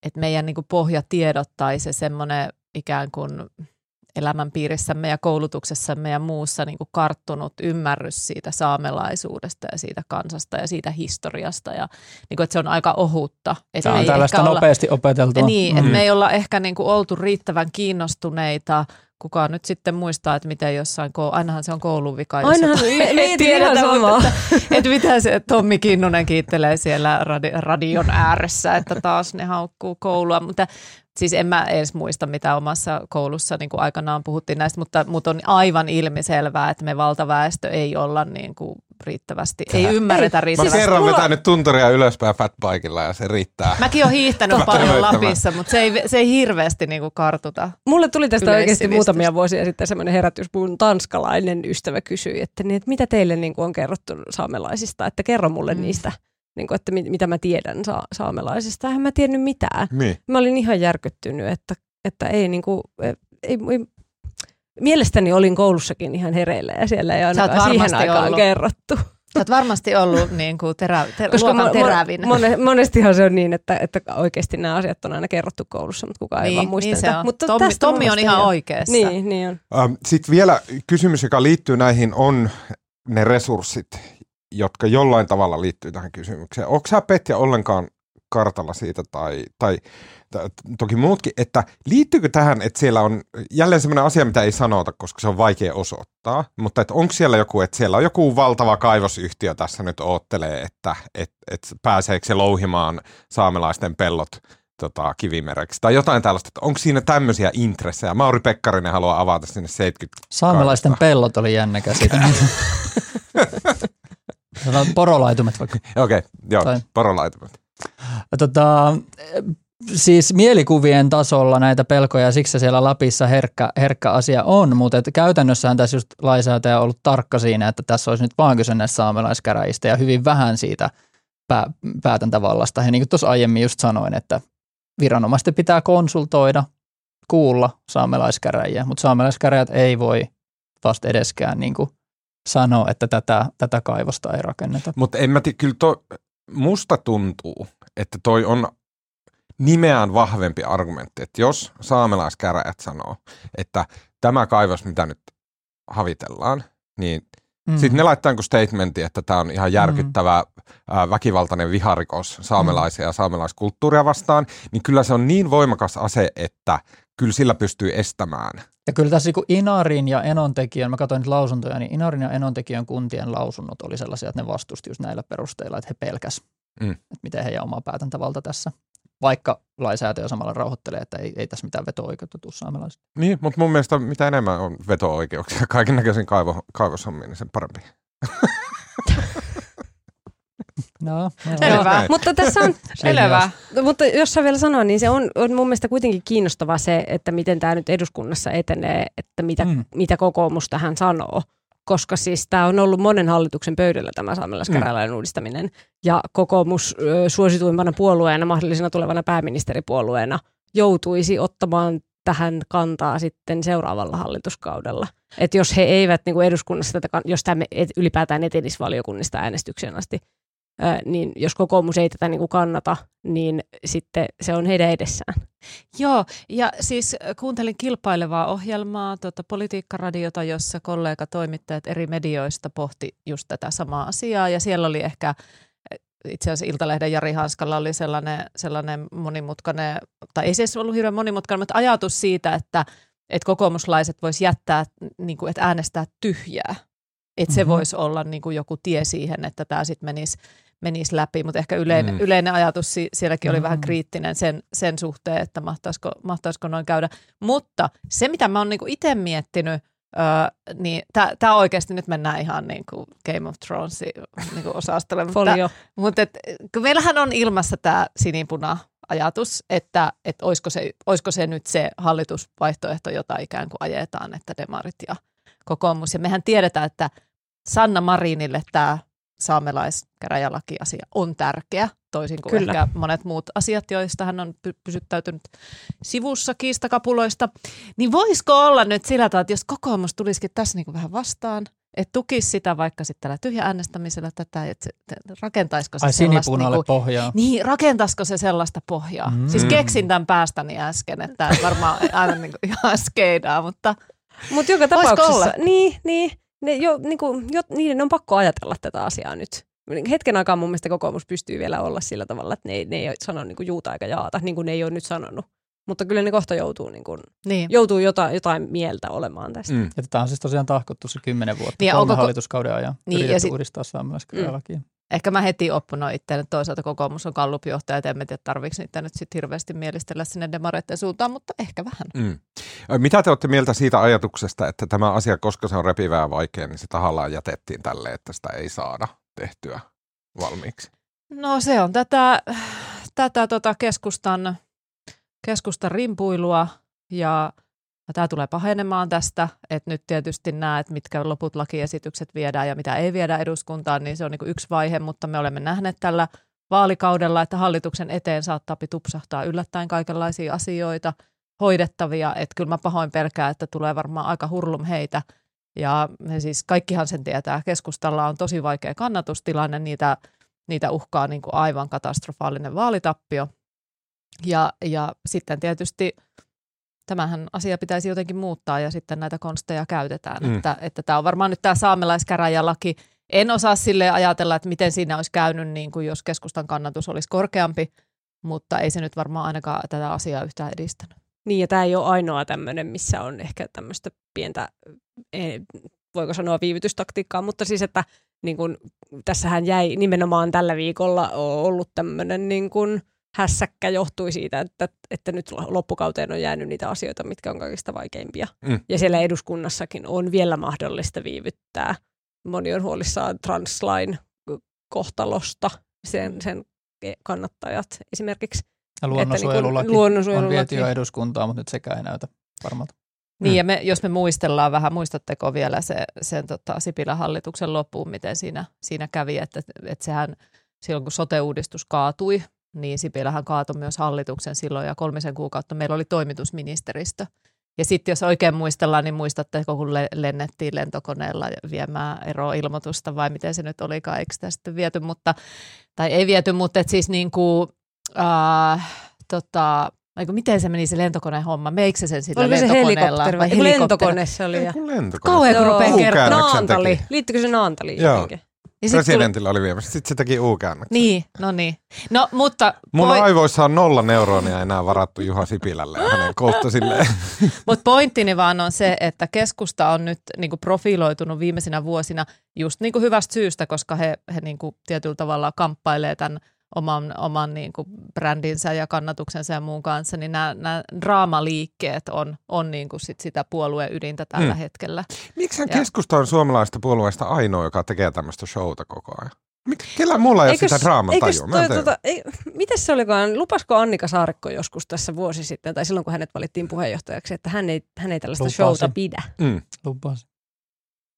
että meidän niin pohjatiedot tai se semmoinen ikään kuin – elämänpiirissämme ja koulutuksessamme ja muussa niin kuin karttunut ymmärrys siitä saamelaisuudesta ja siitä kansasta ja siitä historiasta. Ja, niin kuin, että se on aika ohutta. Että Tämä on tällaista olla, nopeasti opeteltua. Niin, mm. että me ei olla ehkä niin kuin oltu riittävän kiinnostuneita kukaan nyt sitten muistaa, että miten jossain, ainahan se on koulun vika. Ainahan, me, me tiedetä, että, että mitä se Tommi Kinnunen kiittelee siellä radi, radion ääressä, että taas ne haukkuu koulua, mutta Siis en mä edes muista, mitä omassa koulussa niin kuin aikanaan puhuttiin näistä, mutta, mutta on aivan ilmiselvää, että me valtaväestö ei olla niin kuin riittävästi, ei ymmärretä ei, riittävästi. Mä kerran Mulla... nyt tunturia ylöspäin fatbikella ja se riittää. Mäkin olen hiihtänyt paljon Lapissa, mutta se ei, se ei hirveästi niin kuin kartuta. Mulle tuli tästä oikeasti muutamia vuosia sitten semmoinen herätys, mun tanskalainen ystävä kysyi, että, niin, että mitä teille niin kuin on kerrottu saamelaisista, että kerro mulle mm. niistä niin kuin, että mit, mitä mä tiedän sa- saamelaisista. En mä tiennyt mitään. Niin. Mä olin ihan järkyttynyt, että, että ei, niin kuin, e, ei, ei, mielestäni olin koulussakin ihan hereillä ja siellä ei ainakaan siihen aikaan ollut. kerrottu. Sä oot varmasti ollut niin kuin terä, ter, Koska luokan terävin. Mone, monestihan se on niin, että, että oikeasti nämä asiat on aina kerrottu koulussa, mutta kukaan niin, ei vaan muista niin se on. Mutta Tommi, Tommi on ihan oikeassa. Niin, niin on. Ähm, Sitten vielä kysymys, joka liittyy näihin, on ne resurssit, jotka jollain tavalla liittyy tähän kysymykseen. Onko sä Petja ollenkaan kartalla siitä tai, tai toki muutkin, että liittyykö tähän, että siellä on jälleen sellainen asia, mitä ei sanota, koska se on vaikea osoittaa, mutta että onko siellä joku, että siellä on joku valtava kaivosyhtiö tässä nyt oottelee, että et, et pääseekö se louhimaan saamelaisten pellot tota, kivimereksi tai jotain tällaista. Että onko siinä tämmöisiä intressejä? Mauri Pekkarinen haluaa avata sinne 70 Saamelaisten pellot oli jännä käsite. porolaitumet vaikka. Okei, okay, joo, tai, porolaitumet. Tota, siis mielikuvien tasolla näitä pelkoja, siksi siellä Lapissa herkkä, herkkä asia on, mutta et käytännössähän tässä just lainsäätäjä on ollut tarkka siinä, että tässä olisi nyt vaan kyse näistä saamelaiskäräjistä ja hyvin vähän siitä pää, päätäntävallasta. Ja niin kuin tuossa aiemmin just sanoin, että viranomaisten pitää konsultoida, kuulla saamelaiskäräjiä, mutta saamelaiskäräjät ei voi vasta edeskään niin kuin sanoa, että tätä, tätä kaivosta ei rakenneta. Mutta en mä tiedä, kyllä to, musta tuntuu, että toi on nimeään vahvempi argumentti, että jos saamelaiskäräjät sanoo, että tämä kaivos, mitä nyt havitellaan, niin mm. sitten ne laittaa jonkun statementin, että tämä on ihan järkyttävä mm. väkivaltainen viharikos saamelaisia mm. ja saamelaiskulttuuria vastaan, niin kyllä se on niin voimakas ase, että kyllä sillä pystyy estämään ja kyllä tässä niin Inarin ja Enontekijän, mä katsoin nyt lausuntoja, niin Inarin ja Enontekijän kuntien lausunnot oli sellaisia, että ne vastusti just näillä perusteilla, että he pelkäs, mm. että miten heidän oma päätäntävalta tässä vaikka lainsäätäjä samalla rauhoittelee, että ei, ei tässä mitään veto-oikeutta tule saamelaisille. Niin, mutta mun mielestä mitä enemmän on veto-oikeuksia kaiken näköisiin kaivo, kaivoshommiin, niin sen parempi. No, no. Selvä. Mutta tässä on, selvä. Mutta jos sä vielä sanoa, niin se on, on mun mielestä kuitenkin kiinnostavaa se, että miten tämä nyt eduskunnassa etenee, että mitä, mm. mitä kokoomus tähän sanoo. Koska siis tämä on ollut monen hallituksen pöydällä tämä saamelaiskäräjälain mm. uudistaminen. Ja kokoomus suosituimpana puolueena, mahdollisena tulevana pääministeripuolueena, joutuisi ottamaan tähän kantaa sitten seuraavalla hallituskaudella. Että jos he eivät niin kuin eduskunnassa tätä, jos tämä ylipäätään etenisi valiokunnista äänestykseen asti, niin jos kokoomus ei tätä niin kuin kannata, niin sitten se on heidän edessään. Joo, ja siis kuuntelin kilpailevaa ohjelmaa, tuota politiikkaradiota, jossa kollega toimittajat eri medioista pohti just tätä samaa asiaa, ja siellä oli ehkä itse asiassa Iltalehden Jari Hanskalla oli sellainen, sellainen monimutkainen, tai ei se edes ollut hirveän monimutkainen, mutta ajatus siitä, että, että kokoomuslaiset vois jättää, niin kuin, että äänestää tyhjää. Että se mm-hmm. voisi olla niin kuin joku tie siihen, että tämä sitten menisi menisi läpi, mutta ehkä yleinen, mm. yleinen ajatus sielläkin oli mm. vähän kriittinen sen, sen suhteen, että mahtaisiko, mahtaisiko noin käydä. Mutta se, mitä mä oon niinku itse miettinyt, öö, niin tämä oikeasti nyt mennään ihan niin kuin Game of Thrones niin kuin osastolle. Mutta, mutta et, kun meillähän on ilmassa tämä sinipuna ajatus, että, että olisiko, se, olisiko se nyt se hallitusvaihtoehto, jota ikään kuin ajetaan, että demarit ja kokoomus. Ja mehän tiedetään, että Sanna Marinille tämä saamelaiskäräjälakiasia on tärkeä, toisin kuin Kyllä. ehkä monet muut asiat, joista hän on pysyttäytynyt sivussa kiistakapuloista. Niin voisiko olla nyt sillä tavalla, että jos kokoomus tulisikin tässä niin kuin vähän vastaan, että tukisi sitä vaikka sitten tällä tyhjä äänestämisellä tätä, että rakentaisiko se Ai sellaista... Niin kuin, pohjaa. Niin, rakentaisiko se sellaista pohjaa? Mm. Siis keksin tämän päästäni äsken, että varmaan aina niin kuin ihan skeidaa, mutta... Mutta joka tapauksessa, olla? niin, niin ne jo, niin kuin, jo, niiden on pakko ajatella tätä asiaa nyt. Hetken aikaa mun mielestä kokoomus pystyy vielä olla sillä tavalla, että ne, ei, ne ei sano niin kuin juuta eikä jaata, niin kuin ne ei ole nyt sanonut. Mutta kyllä ne kohta joutuu, niin kuin, niin. joutuu jotain, jotain mieltä olemaan tästä. Mm. Ja tätä on siis tosiaan tahkottu se kymmenen vuotta niin, kolme onko, hallituskauden ajan niin, yritetty ja sit, uudistaa saamelaiskäräjälakia. Mm. Ehkä mä heti oppunoin itse, toisaalta kokoomus on kallupjohtaja, että emme tiedä tarvitsi niitä nyt sitten hirveästi mielistellä sinne demareiden suuntaan, mutta ehkä vähän. Mm. Mitä te olette mieltä siitä ajatuksesta, että tämä asia, koska se on repivää ja vaikea, niin se tahallaan jätettiin tälle, että sitä ei saada tehtyä valmiiksi? No se on tätä, tätä tota keskustan, keskustan rimpuilua ja Tämä tulee pahenemaan tästä, että nyt tietysti nämä, että mitkä loput lakiesitykset viedään ja mitä ei viedä eduskuntaan, niin se on niin yksi vaihe, mutta me olemme nähneet tällä vaalikaudella, että hallituksen eteen saattaa tupsahtaa yllättäen kaikenlaisia asioita hoidettavia, että kyllä mä pahoin pelkää, että tulee varmaan aika hurlum heitä. Ja siis kaikkihan sen tietää, keskustalla on tosi vaikea kannatustilanne, niitä, niitä uhkaa niin kuin aivan katastrofaalinen vaalitappio. Ja, ja sitten tietysti tämähän asia pitäisi jotenkin muuttaa ja sitten näitä konsteja käytetään. Mm. Että, että tämä on varmaan nyt tämä saamelaiskäräjälaki. En osaa sille ajatella, että miten siinä olisi käynyt, niin kuin jos keskustan kannatus olisi korkeampi, mutta ei se nyt varmaan ainakaan tätä asiaa yhtään edistänyt. Niin ja tämä ei ole ainoa tämmöinen, missä on ehkä tämmöistä pientä, voiko sanoa viivytystaktiikkaa, mutta siis että niin kun, tässähän jäi nimenomaan tällä viikolla ollut tämmöinen niin kun, hässäkkä johtui siitä, että, että nyt loppukauteen on jäänyt niitä asioita, mitkä on kaikista vaikeimpia. Mm. Ja siellä eduskunnassakin on vielä mahdollista viivyttää. Moni on huolissaan translain kohtalosta, sen, sen kannattajat esimerkiksi. Ja luonnonsuojelulaki, niin luonnonsuojelulaki on viety jo eduskuntaan, mutta nyt sekään ei näytä varmalta. Niin, mm. ja me, jos me muistellaan vähän, muistatteko vielä se, sen tota, Sipilän hallituksen loppuun, miten siinä, siinä kävi, että, että sehän silloin kun sote-uudistus kaatui, niin Sipilähän kaatui myös hallituksen silloin ja kolmisen kuukautta meillä oli toimitusministeristö. Ja sitten jos oikein muistellaan, niin muistatte, kun lennettiin lentokoneella viemään eroilmoitusta vai miten se nyt olikaan, eikö sitä sitten viety, mutta, tai ei viety, mutta et siis niin kuin, äh, tota, Eiku, miten se meni se lentokoneen homma? Meikö se sen sillä lentokoneella? Se vai helikopteri? Lentokone se oli. Ja... Kauhean kun rupeaa kertomaan. Naantali. Liittyykö se Naantaliin jotenkin? Ja Presidentillä tuli... oli viemässä. Sitten se teki u Niin, no niin. No, mutta... Mun voi... aivoissa on nolla neuronia enää varattu Juha Sipilälle ja hänen kohtasilleen. mutta pointtini vaan on se, että keskusta on nyt niinku profiloitunut viimeisinä vuosina just niinku hyvästä syystä, koska he, he niinku tietyllä tavalla kamppailee tämän oman, oman niin kuin brändinsä ja kannatuksensa ja muun kanssa, niin nämä, nämä draamaliikkeet on, on niin kuin sit sitä puolueen ydintä tällä hmm. hetkellä. Miksi keskusta on suomalaista puolueesta ainoa, joka tekee tämmöistä showta koko ajan? Kellä mulla ei eikös, ole sitä draaman tajua? Tota, ei, miten se olikaan, lupasko Annika Saarikko joskus tässä vuosi sitten, tai silloin kun hänet valittiin puheenjohtajaksi, että hän ei, hän ei tällaista Lupasi. showta pidä? Mm. Lupasi.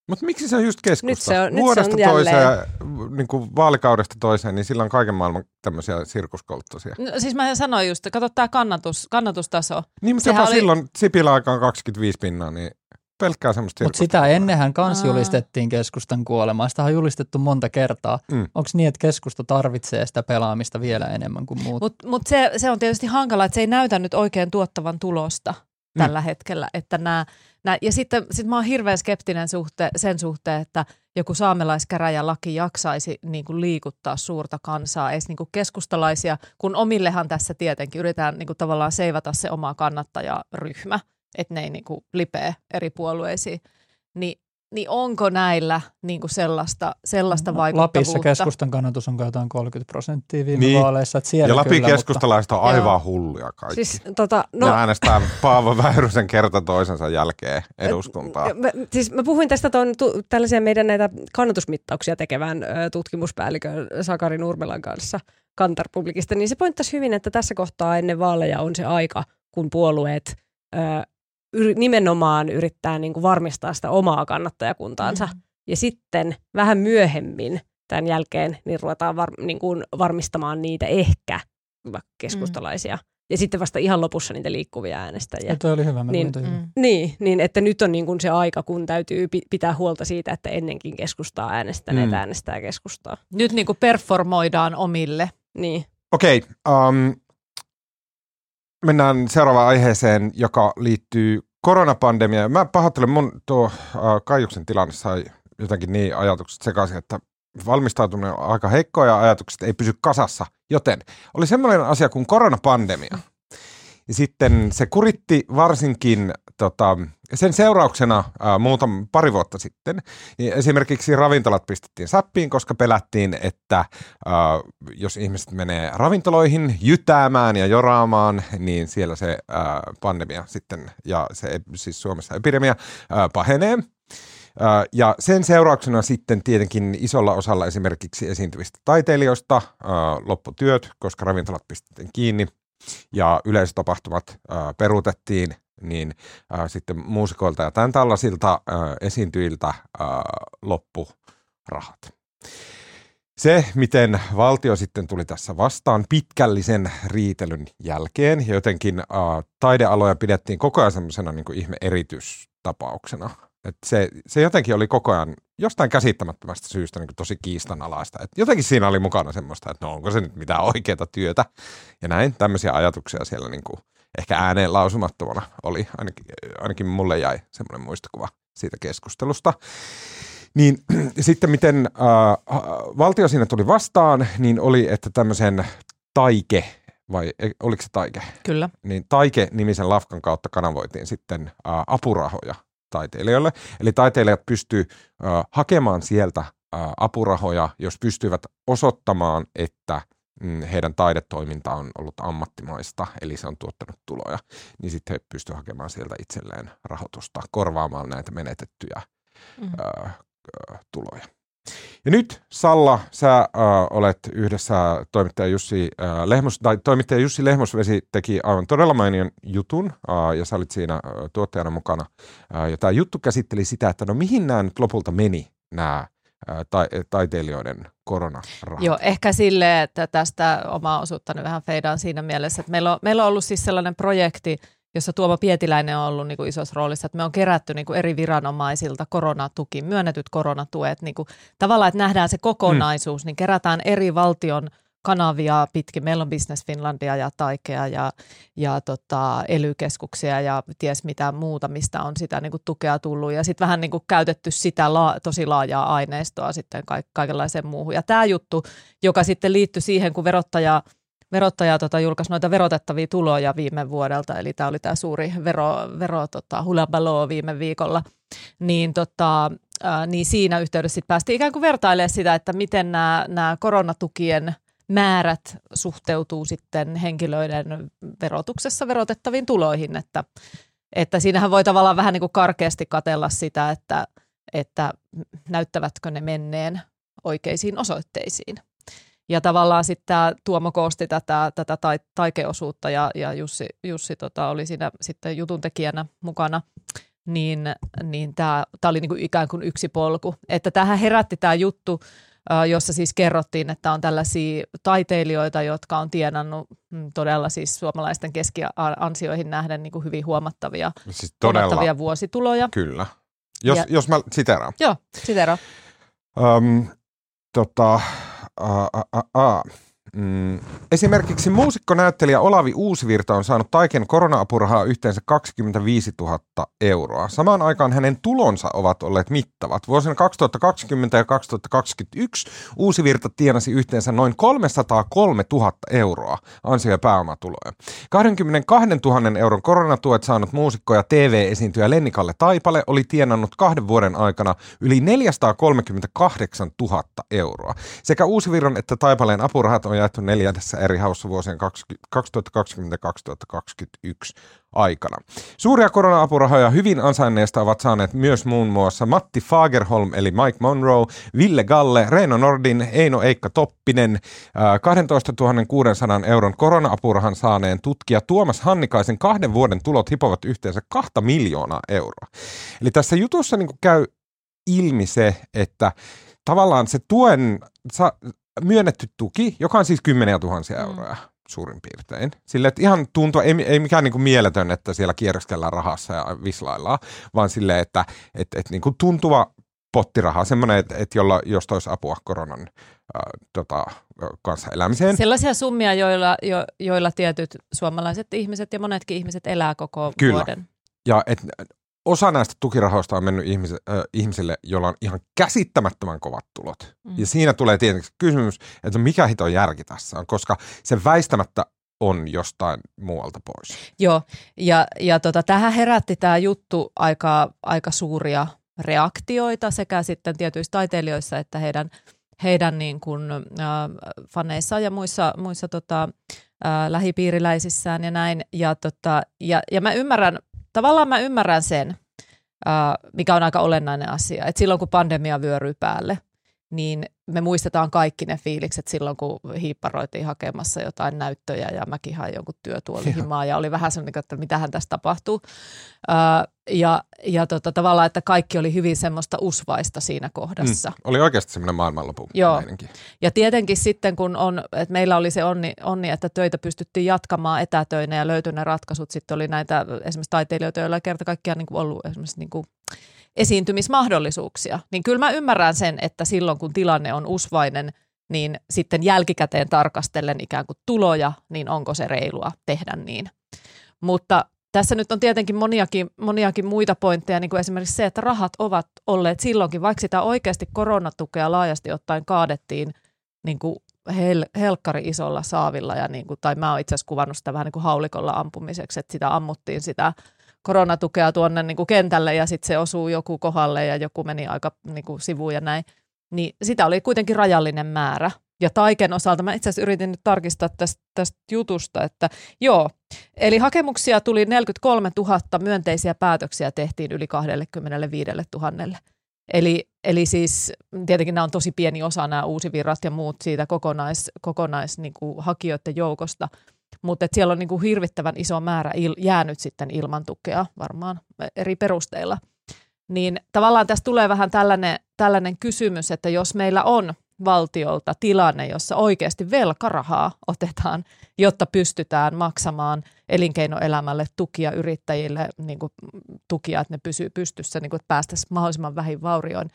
Mutta miksi se on just keskusta? Nyt se on- nyt se on Vuodesta jälleen. toiseen, niin kuin vaalikaudesta toiseen, niin sillä on kaiken maailman tämmöisiä sirkuskolttosia. No, siis mä sanoin just, kato tämä kannatus, kannatustaso. Niin, mutta jopa oli- silloin Sipilä aikaan 25 pinnaa, niin pelkkää semmoista Mutta sirkusta. sitä ennenhän kans Aa. julistettiin keskustan kuolemaa. Sitä on julistettu monta kertaa. Mm. Onko niin, että keskusta tarvitsee sitä pelaamista vielä enemmän kuin muut? Mutta mut se, se on tietysti hankala, että se ei näytä nyt oikein tuottavan tulosta tällä hetkellä. Että nää, nää, ja sitten sit mä oon hirveän skeptinen suhte, sen suhteen, että joku saamelaiskäräjälaki jaksaisi niin kuin liikuttaa suurta kansaa, edes niin kuin keskustalaisia, kun omillehan tässä tietenkin yritetään niin kuin tavallaan seivata se oma kannattajaryhmä, että ne ei niin kuin lipee eri puolueisiin. Ni, niin onko näillä niin kuin sellaista, sellaista No, vaikuttavuutta? Lapissa keskustan kannatus on jotain 30 prosenttia viime Niin. vaaleissa. Että siellä Ja Lapin kyllä, keskustalaiset on aivan Joo. hulluja kaikki. Siis, tota, No. Ne äänestää Paavo Väyrysen kerta toisensa jälkeen eduskuntaa. Mä, siis mä puhuin tästä tuon tu, tällaisia meidän näitä kannatusmittauksia tekevän ö, tutkimuspäällikön Sakari Nurmelan kanssa Kantar-publikista, niin se pointtasi hyvin, että tässä kohtaa ennen vaaleja on se aika, kun puolueet ö, yr, nimenomaan yrittää niin kuin varmistaa sitä omaa kannattajakuntaansa. Mm. Ja sitten vähän myöhemmin tämän jälkeen niin ruvetaan var, niin kuin varmistamaan niitä ehkä vaikka keskustalaisia. Ja sitten vasta ihan lopussa niitä liikkuvia äänestäjiä. Ja toi oli hyvä, mä Niin. niin. Mm. Niin, niin, että nyt on niin kuin se aika, kun täytyy pi- pitää huolta siitä, että ennenkin keskustaa äänestäneet Mm. äänestää keskustaa. Nyt niin kuin performoidaan omille. Niin. Okei, um, mennään seuraavaan aiheeseen, joka liittyy koronapandemiaan. Mä pahoittelen, mun tuo uh, Kaijuksen tilanne sai jotenkin niin ajatukset sekaisin, että valmistautuminen on aika heikkoa ja ajatukset ei pysy kasassa. Joten oli semmoinen asia kuin koronapandemia. Ja sitten se kuritti varsinkin tota, sen seurauksena ää, muutama pari vuotta sitten. Niin esimerkiksi ravintolat pistettiin säppiin, koska pelättiin, että ää, jos ihmiset menee ravintoloihin jytäämään ja joraamaan, niin siellä se ää, pandemia sitten ja se siis Suomessa epidemia ää, pahenee. Ja sen seurauksena sitten tietenkin isolla osalla esimerkiksi esiintyvistä taiteilijoista lopputyöt, koska ravintolat pistettiin kiinni ja yleisötapahtumat peruutettiin, niin ää, sitten muusikoilta ja tämän tällaisilta ää, esiintyjiltä ää, loppu rahat. Se, miten valtio sitten tuli tässä vastaan pitkällisen riitelyn jälkeen, jotenkin ää, taidealoja pidettiin koko ajan semmoisena niin ihme erityistapauksena. Et se, se jotenkin oli koko ajan jostain käsittämättömästä syystä niin tosi kiistanalaista. Et jotenkin siinä oli mukana semmoista, että no onko se nyt mitään oikeaa työtä. Ja näin tämmöisiä ajatuksia siellä niin kuin ehkä ääneen lausumattomana oli. Ainakin, ainakin mulle jäi semmoinen muistokuva siitä keskustelusta. Niin sitten miten äh, valtio siinä tuli vastaan, niin oli, että tämmöisen taike, vai e- oliko se taike? Kyllä. niin Taike-nimisen lafkan kautta kanavoitiin sitten ä, apurahoja taiteilijoille. Eli taiteilijat pystyy hakemaan sieltä ä, apurahoja, jos pystyvät osoittamaan, että heidän taidetoiminta on ollut ammattimaista, eli se on tuottanut tuloja, niin sitten he pystyvät hakemaan sieltä itselleen rahoitusta korvaamaan näitä menetettyjä Mm. ä, ä, tuloja. Ja nyt Salla, sä äh, olet yhdessä toimittaja Jussi, äh, Lehmos, tai toimittaja Jussi Lehmosvesi teki aivan todella mainion jutun, äh, ja sä olit siinä äh, tuottajana mukana. Äh, ja tämä juttu käsitteli sitä, että no mihin nämä nyt lopulta meni, nämä ta- taiteilijoiden koronarahat. Joo, ehkä sille, että tästä omaa osuuttani vähän feidaan siinä mielessä, että meillä on, meillä on ollut siis sellainen projekti, jossa Tuomo Pietiläinen on ollut niin kuin isossa roolissa, että me on kerätty niin kuin eri viranomaisilta koronatuki, myönnetyt koronatuet, niin kuin, tavallaan, että nähdään se kokonaisuus, mm. niin kerätään eri valtion kanavia pitkin. Meillä on Business Finlandia ja Taikea ja, ja tota, elykeskuksia ja ties mitä muuta, mistä on sitä niin kuin tukea tullut. Ja sitten vähän niin kuin käytetty sitä la, tosi laajaa aineistoa sitten ka- kaikenlaiseen muuhun. Ja tämä juttu, joka sitten liittyi siihen, kun verottaja verottaja tota, julkaisi noita verotettavia tuloja viime vuodelta, eli tämä oli tämä suuri vero, vero tota, viime viikolla, niin, tota, niin siinä yhteydessä sit päästiin ikään kuin vertailemaan sitä, että miten nämä koronatukien määrät suhteutuu sitten henkilöiden verotuksessa verotettaviin tuloihin, että, että siinähän voi tavallaan vähän niin kuin karkeasti katella sitä, että, että näyttävätkö ne menneen oikeisiin osoitteisiin. Ja tavallaan sitten Tuomo koosti tätä, tätä tai, taikeosuutta ja, ja Jussi, Jussi tota, oli siinä sitten jutun tekijänä mukana, niin, niin tämä oli niinku ikään kuin yksi polku. Että tähän herätti tämä juttu, jossa siis kerrottiin, että on tällaisia taiteilijoita, jotka on tienannut mm, todella siis suomalaisten keskiansioihin nähden niin kuin hyvin huomattavia, siis todella, huomattavia vuosituloja. Kyllä. Jos, ja, jos mä siteraan. Joo, siteraan. Um, tota, uh, uh, uh. Mm. Esimerkiksi muusikkonäyttelijä Olavi Uusivirta on saanut Taiken korona-apurahaa yhteensä 25 000 euroa. Samaan aikaan hänen tulonsa ovat olleet mittavat. Vuosina 2020 ja 2021 Uusivirta tienasi yhteensä noin 303 000 euroa ansio- ja pääomatuloja. 22 000 euron koronatuet saanut muusikko ja TV-esiintyjä Lennikalle Taipale oli tienannut kahden vuoden aikana yli 438 000 euroa. Sekä Uusivirran että Taipaleen apurahat on jaettu neljännessä eri haussa vuosien 2020-2021 aikana. Suuria korona-apurahoja hyvin ansainneista ovat saaneet myös muun muassa Matti Fagerholm eli Mike Monroe, Ville Galle, Reino Nordin, Eino Eikka Toppinen, 12 600 euron korona-apurahan saaneen tutkija Tuomas Hannikaisen kahden vuoden tulot hipovat yhteensä kahta miljoonaa euroa. Eli tässä jutussa niin käy ilmi se, että tavallaan se tuen, myönnetty tuki, joka on siis kymmeniä tuhansia mm. euroja suurin piirtein. Sille, että ihan tuntuu, ei, ei mikään niin kuin mieletön, että siellä kierroskellaan rahassa ja vislaillaan, vaan sille, että et, et niin kuin tuntuva pottiraha, semmoinen, että, että jolla, josta olisi apua koronan äh, tota, kanssa elämiseen. Sellaisia summia, joilla, jo, joilla tietyt suomalaiset ihmiset ja monetkin ihmiset elää koko Kyllä. vuoden. Ja et, osa näistä tukirahoista on mennyt ihmis, äh, ihmisille, joilla on ihan käsittämättömän kovat tulot. Mm. Ja siinä tulee tietenkin kysymys, että mikä hito järki tässä on, koska se väistämättä on jostain muualta pois. Joo, ja, ja tota, tähän herätti tämä juttu aika, aika suuria reaktioita sekä sitten tietyissä taiteilijoissa että heidän, heidän niin kuin, äh, faneissaan ja muissa, muissa tota, äh, lähipiiriläisissään ja näin. Ja, tota, ja, ja mä ymmärrän tavallaan mä ymmärrän sen, mikä on aika olennainen asia, että silloin kun pandemia vyöryy päälle, niin me muistetaan kaikki ne fiilikset silloin, kun hiipparoitiin hakemassa jotain näyttöjä ja mäkin hain jonkun työtuolihimaa ja oli vähän sellainen, että mitähän tässä tapahtuu. ja ja tota, tavallaan, että kaikki oli hyvin semmoista usvaista siinä kohdassa. Mm, oli oikeasti semmoinen maailmanlopu. Joo. Meininki. Ja tietenkin sitten, kun on, että meillä oli se onni, onni, että töitä pystyttiin jatkamaan etätöinä ja löytyi ne ratkaisut. Sitten oli näitä esimerkiksi taiteilijoita, joilla kerta kaikkiaan niin kuin ollut esimerkiksi niin kuin esiintymismahdollisuuksia. Niin kyllä mä ymmärrän sen, että silloin kun tilanne on usvainen, niin sitten jälkikäteen tarkastellen ikään kuin tuloja, niin onko se reilua tehdä niin. Mutta tässä nyt on tietenkin moniakin, moniakin muita pointteja, niin kuin esimerkiksi se, että rahat ovat olleet silloinkin, vaikka sitä oikeasti koronatukea laajasti ottaen kaadettiin niin kuin hel, helkkari isolla saavilla, ja niin kuin, tai mä oon itse asiassa kuvannut sitä vähän niin kuin haulikolla ampumiseksi, että sitä ammuttiin sitä koronatukea tuonne niin kuin kentälle ja sitten se osuu joku kohdalle ja joku meni aika niin kuin sivuun ja näin. Niin sitä oli kuitenkin rajallinen määrä. Ja Taiken osalta mä itse asiassa yritin nyt tarkistaa tästä, tästä jutusta, että joo, eli hakemuksia tuli 43 000, myönteisiä päätöksiä tehtiin yli 25 000. Eli, eli siis tietenkin nämä on tosi pieni osa nämä uusivirrat ja muut siitä kokonais, kokonais niin joukosta – mutta siellä on niin kuin hirvittävän iso määrä il, jäänyt sitten ilman tukea varmaan eri perusteilla. Niin tavallaan tässä tulee vähän tällainen, tällainen kysymys, että jos meillä on valtiolta tilanne, jossa oikeasti velkarahaa otetaan, jotta pystytään maksamaan elinkeinoelämälle tukia yrittäjille, niin kuin tukia, että ne pysyy pystyssä, niin kuin, että päästäisiin mahdollisimman vähin vaurioin.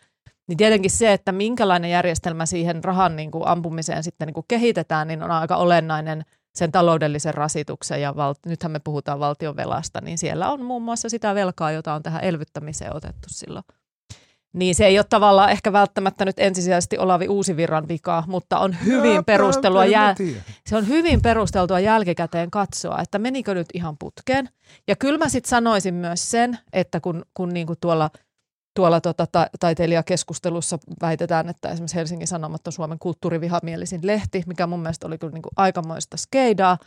Niin tietenkin se, että minkälainen järjestelmä siihen rahan niin kuin ampumiseen sitten niin kuin kehitetään, niin on aika olennainen – sen taloudellisen rasituksen ja val- nythän me puhutaan valtion velasta, niin siellä on muun muassa sitä velkaa, jota on tähän elvyttämiseen otettu silloin. Niin se ei ole tavallaan ehkä välttämättä nyt ensisijaisesti Olavi Uusivirran vika, mutta on hyvin ja, perustelua, jäl- se on hyvin perusteltua jälkikäteen katsoa, että menikö nyt ihan putkeen. Ja kyllä mä sitten sanoisin myös sen, että kun, kun niinku tuolla – tuolla tota, ta- taiteilijakeskustelussa väitetään, että esimerkiksi Helsingin Sanomat on Suomen kulttuurivihamielisin lehti, mikä mun mielestä oli kyllä niin kuin aikamoista skeidaa,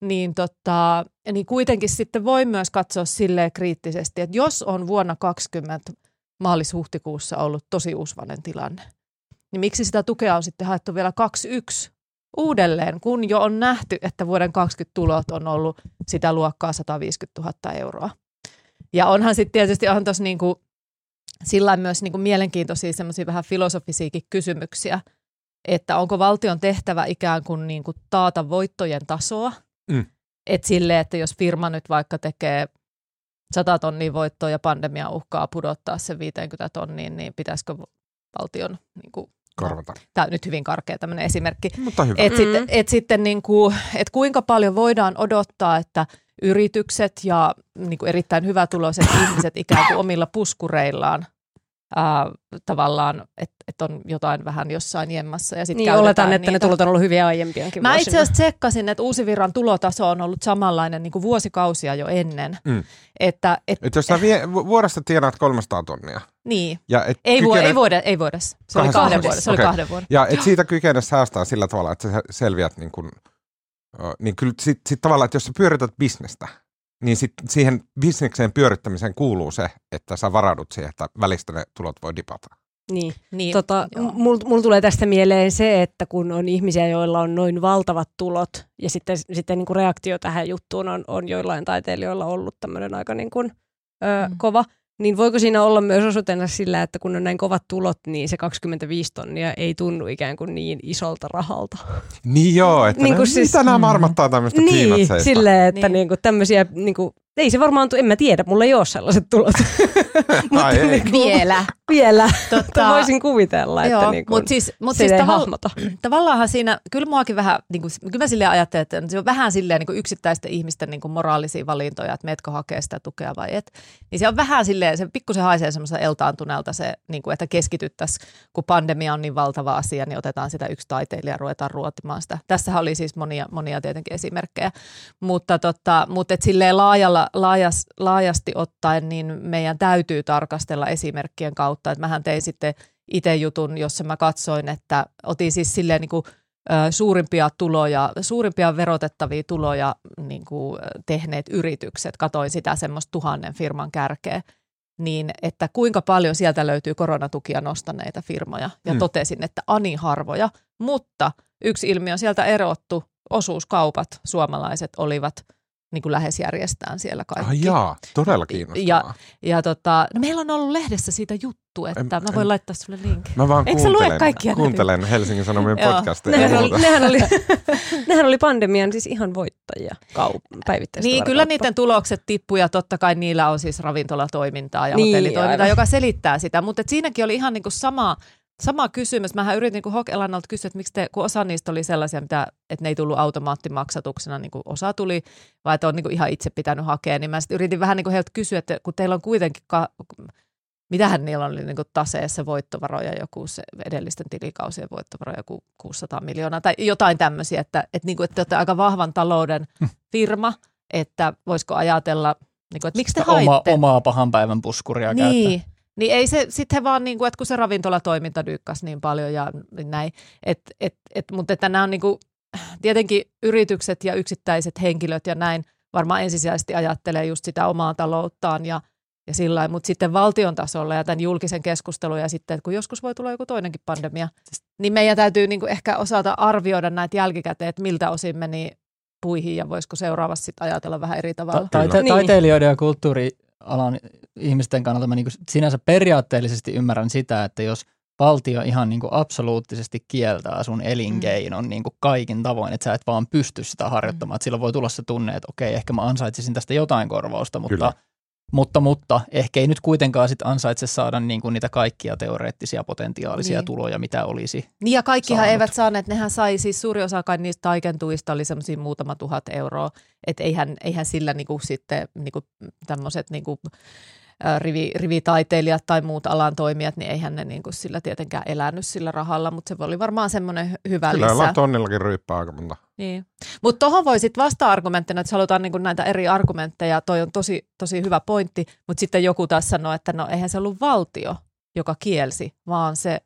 niin, tota, niin kuitenkin sitten voi myös katsoa silleen kriittisesti, että jos on vuonna 2020 maalis-huhtikuussa ollut tosi usvanen tilanne, niin miksi sitä tukea on sitten haettu vielä 21 uudelleen, kun jo on nähty, että vuoden 2020 tulot on ollut sitä luokkaa 150 000 euroa. Ja onhan sitten tietysti on tuossa niinku, sillä myös niinku mielenkiintoisia semmoisia vähän filosofisiakin kysymyksiä, että onko valtion tehtävä ikään kuin niinku taata voittojen tasoa, mm. että sille, että jos firma nyt vaikka tekee 100 tonnia voittoa ja pandemia uhkaa pudottaa se 50 tonniin, niin pitäisikö valtion niin kuin, korvata. No, tämä on nyt hyvin karkea tämmöinen esimerkki. Mutta hyvä. Et, mm. sitten, et sitten niin kuin, et kuinka paljon voidaan odottaa, että yritykset ja niin kuin erittäin hyvätuloiset ihmiset ikään kuin omilla puskureillaan ää, tavallaan, että et on jotain vähän jossain jemmassa. Ja sit niin, oletan, että niitä. ne tulot on ollut hyviä aiempiakin Mä itse asiassa tsekkasin, että Uusivirran tulotaso on ollut samanlainen niin kuin vuosikausia jo ennen. Mm. Että, et, et jos sä vie, vuodesta tienaat 300 tonnia. Niin. Ja et ei, kykene... ei, vuode, ei vuodessa. Se oli kahden vuoden. Se okay. oli kahden vuoden. Ja et siitä kykene säästää sillä tavalla, että sä selviät niin kuin, niin kyllä sit, sit tavallaan, että jos sä pyörität bisnestä, niin sit siihen bisnekseen pyörittämiseen kuuluu se, että sä varaudut siihen, että välistä ne tulot voi dipata. Niin, niin tota, mulla mul tulee tästä mieleen se, että kun on ihmisiä, joilla on noin valtavat tulot, ja sitten, sitten niin kuin reaktio tähän juttuun on, on joillain taiteilijoilla ollut tämmöinen aika niin kuin, ö, mm. kova, niin voiko siinä olla myös osoitena sillä, että kun on näin kovat tulot, niin se 25 tonnia ei tunnu ikään kuin niin isolta rahalta? Niin joo, että niin kuin ne, siis, mitä nämä marmattaa tämmöistä Niin, silleen, että niin. niin kuin tämmöisiä niin kuin ei se varmaan, en mä tiedä, mulla ei ole sellaiset tulot. Ai ei. Niin kuin, vielä. Vielä, tota, voisin kuvitella, että joo, niin kuin, mut siis, mut siis tavalla, hahmota. Tavallaanhan siinä, kyllä muakin vähän, niin kuin, kyllä mä silleen ajattelen, että se on vähän silleen niin kuin yksittäisten ihmisten niin kuin moraalisia valintoja, että meetkö hakee sitä tukea vai et. Niin se on vähän silleen, se pikkusen haisee semmoista eltaantuneelta se, niin kuin, että keskityttäisiin, kun pandemia on niin valtava asia, niin otetaan sitä yksi taiteilija ja ruvetaan ruotimaan sitä. Tässähän oli siis monia, monia tietenkin esimerkkejä, mutta, tota, mutta et silleen laajalla, laajas, laajasti ottaen, niin meidän täytyy tarkastella esimerkkien kautta. Että mähän tein sitten itse jutun, jossa mä katsoin, että otin siis silleen niin kuin, suurimpia tuloja, suurimpia verotettavia tuloja niin kuin tehneet yritykset. Katoin sitä semmoista tuhannen firman kärkeä niin että kuinka paljon sieltä löytyy koronatukia nostaneita firmoja. Ja mm. totesin, että ani harvoja, mutta yksi ilmiö sieltä erottu, osuuskaupat suomalaiset olivat – niin kuin lähes järjestään siellä kaikki. Ah, jaa, todella kiinnostavaa. Ja, ja tota, no meillä on ollut lehdessä siitä juttu, että en, mä voin en, laittaa sulle linkin. Mä vaan Eikö kuuntelen, lue kaikkia kuuntelen Helsingin Sanomien podcasteja. Nehän, oli, nehän, oli, nehän oli pandemian siis ihan voittajia kaup- Niin, kyllä niiden tulokset tippuja, totta kai niillä on siis ravintolatoimintaa ja niin, hotellitoimintaa, aivan. joka selittää sitä, mutta siinäkin oli ihan niin kuin sama Sama kysymys. Mähän yritin niin Hok-Elannalta kysyä, että miksi te, kun osa niistä oli sellaisia, mitä, että ne ei tullut automaattimaksatuksena, niin kuin osa tuli, vai että on niin kuin ihan itse pitänyt hakea, niin mä sitten yritin vähän niin kuin heiltä kysyä, että kun teillä on kuitenkin, ka- mitähän niillä oli niin kuin taseessa voittovaroja, joku se edellisten tilikausien voittovaroja, joku 600 miljoonaa tai jotain tämmöisiä, että, että, niin kuin, että te olette aika vahvan talouden hm. firma, että voisiko ajatella, niin kuin, että miksi te haitte? Oma, omaa pahan päivän puskuria niin, käyttää. Niin ei se sitten vaan, niin kuin, että kun se ravintolatoiminta dykkäsi niin paljon ja näin, et, et, et, mutta että nämä on niin kuin, tietenkin yritykset ja yksittäiset henkilöt ja näin varmaan ensisijaisesti ajattelee just sitä omaa talouttaan ja, ja sillä mutta sitten valtion tasolla ja tämän julkisen keskustelun ja sitten, että kun joskus voi tulla joku toinenkin pandemia, niin meidän täytyy niin kuin ehkä osata arvioida näitä jälkikäteen, että miltä osin meni puihin ja voisiko seuraavassa sitten ajatella vähän eri tavalla. Ta- taite- niin. taiteilijoiden ja kulttuuri alan ihmisten kannalta mä niin kuin sinänsä periaatteellisesti ymmärrän sitä, että jos valtio ihan niin kuin absoluuttisesti kieltää sun elinkeinon mm. niin kuin kaikin tavoin, että sä et vaan pysty sitä harjoittamaan. Mm. Että silloin voi tulla se tunne, että okei, ehkä mä ansaitsisin tästä jotain korvausta, mutta Kyllä. Mutta, mutta ehkä ei nyt kuitenkaan sit ansaitse saada niin kuin niitä kaikkia teoreettisia potentiaalisia niin. tuloja, mitä olisi Niin ja kaikkihan saanut. eivät saaneet, nehän sai siis suuri osa kai niistä taikentuista oli semmoisia muutama tuhat euroa, että eihän, eihän sillä niin kuin sitten niin kuin tämmöiset niin kuin rivi, rivitaiteilijat tai muut alan toimijat, niin eihän ne niin kuin sillä tietenkään elänyt sillä rahalla, mutta se oli varmaan semmoinen hyvä Kyllä lisä. Kyllä tonnillakin ryyppää aika monta. Niin. Mutta tuohon voi sitten vasta-argumenttina, että halutaan niin kuin näitä eri argumentteja, toi on tosi, tosi hyvä pointti, mutta sitten joku taas sanoo, että no eihän se ollut valtio, joka kielsi, vaan se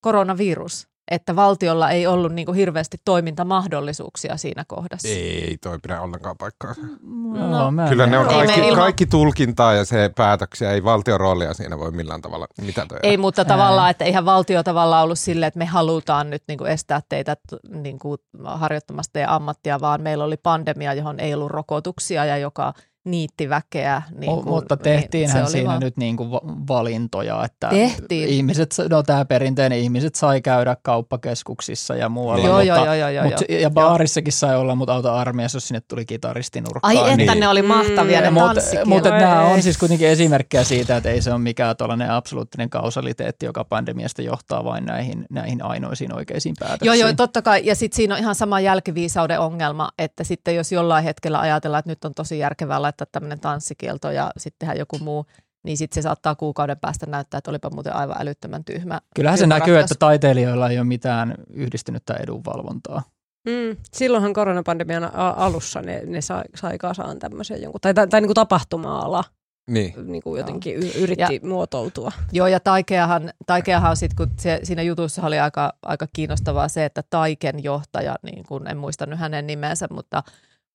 koronavirus että valtiolla ei ollut niin kuin hirveästi toimintamahdollisuuksia siinä kohdassa. Ei toi pidä ollenkaan paikkaa. No, no, Kyllä ne on kaikki, ilman... kaikki tulkintaa ja se päätöksiä, ei valtion roolia siinä voi millään tavalla mitätöidä. Ei, mutta ei. tavallaan, että eihän valtio tavallaan ollut silleen, että me halutaan nyt niin kuin estää teitä niin kuin harjoittamasta teidän ammattia, vaan meillä oli pandemia, johon ei ollut rokotuksia ja joka niittiväkeä. Niin kuin, Mutta niin tehtiinhän oli siinä vaan- nyt niin kuin valintoja, että Tehtiin. ihmiset, no tämä perinteinen, ihmiset sai käydä kauppakeskuksissa ja muualla, Joo, mutta, joo, joo, joo, mutta, joo. ja baarissakin sai olla, mutta auta armiassa, jos sinne tuli kitaristi nurkkaan. Ai että Niin. ne oli mahtavia Mm, ne mutta, Voi nämä on siis kuitenkin esimerkkejä siitä, että ei se ole mikään tällainen absoluuttinen kausaliteetti, joka pandemiasta johtaa vain näihin, näihin ainoisiin oikeisiin päätöksiin. Joo, joo, totta kai. Ja sitten siinä on ihan sama jälkiviisauden ongelma, että sitten jos jollain hetkellä ajatellaan, että nyt on tosi järkevää laittaa tämmöinen tanssikielto ja sitten tehdä joku muu, niin sitten se saattaa kuukauden päästä näyttää, että olipa muuten aivan älyttömän tyhmä. Kyllähän se näkyy, ratkaisu. että taiteilijoilla ei ole mitään yhdistynyttä edunvalvontaa. Mm. Silloinhan koronapandemian alussa ne, ne sai, sai kasaan tämmöisen jonkun, tai, tai, tai niin kuin tapahtuma-ala Niin. niin kuin jotenkin y- yritti ja, muotoutua. Joo, ja Taikeahan, Taikeahan sit, kun se, siinä jutussa oli aika, aika kiinnostavaa se, että Taiken johtaja, niin kun, en muista nyt hänen nimensä, mutta,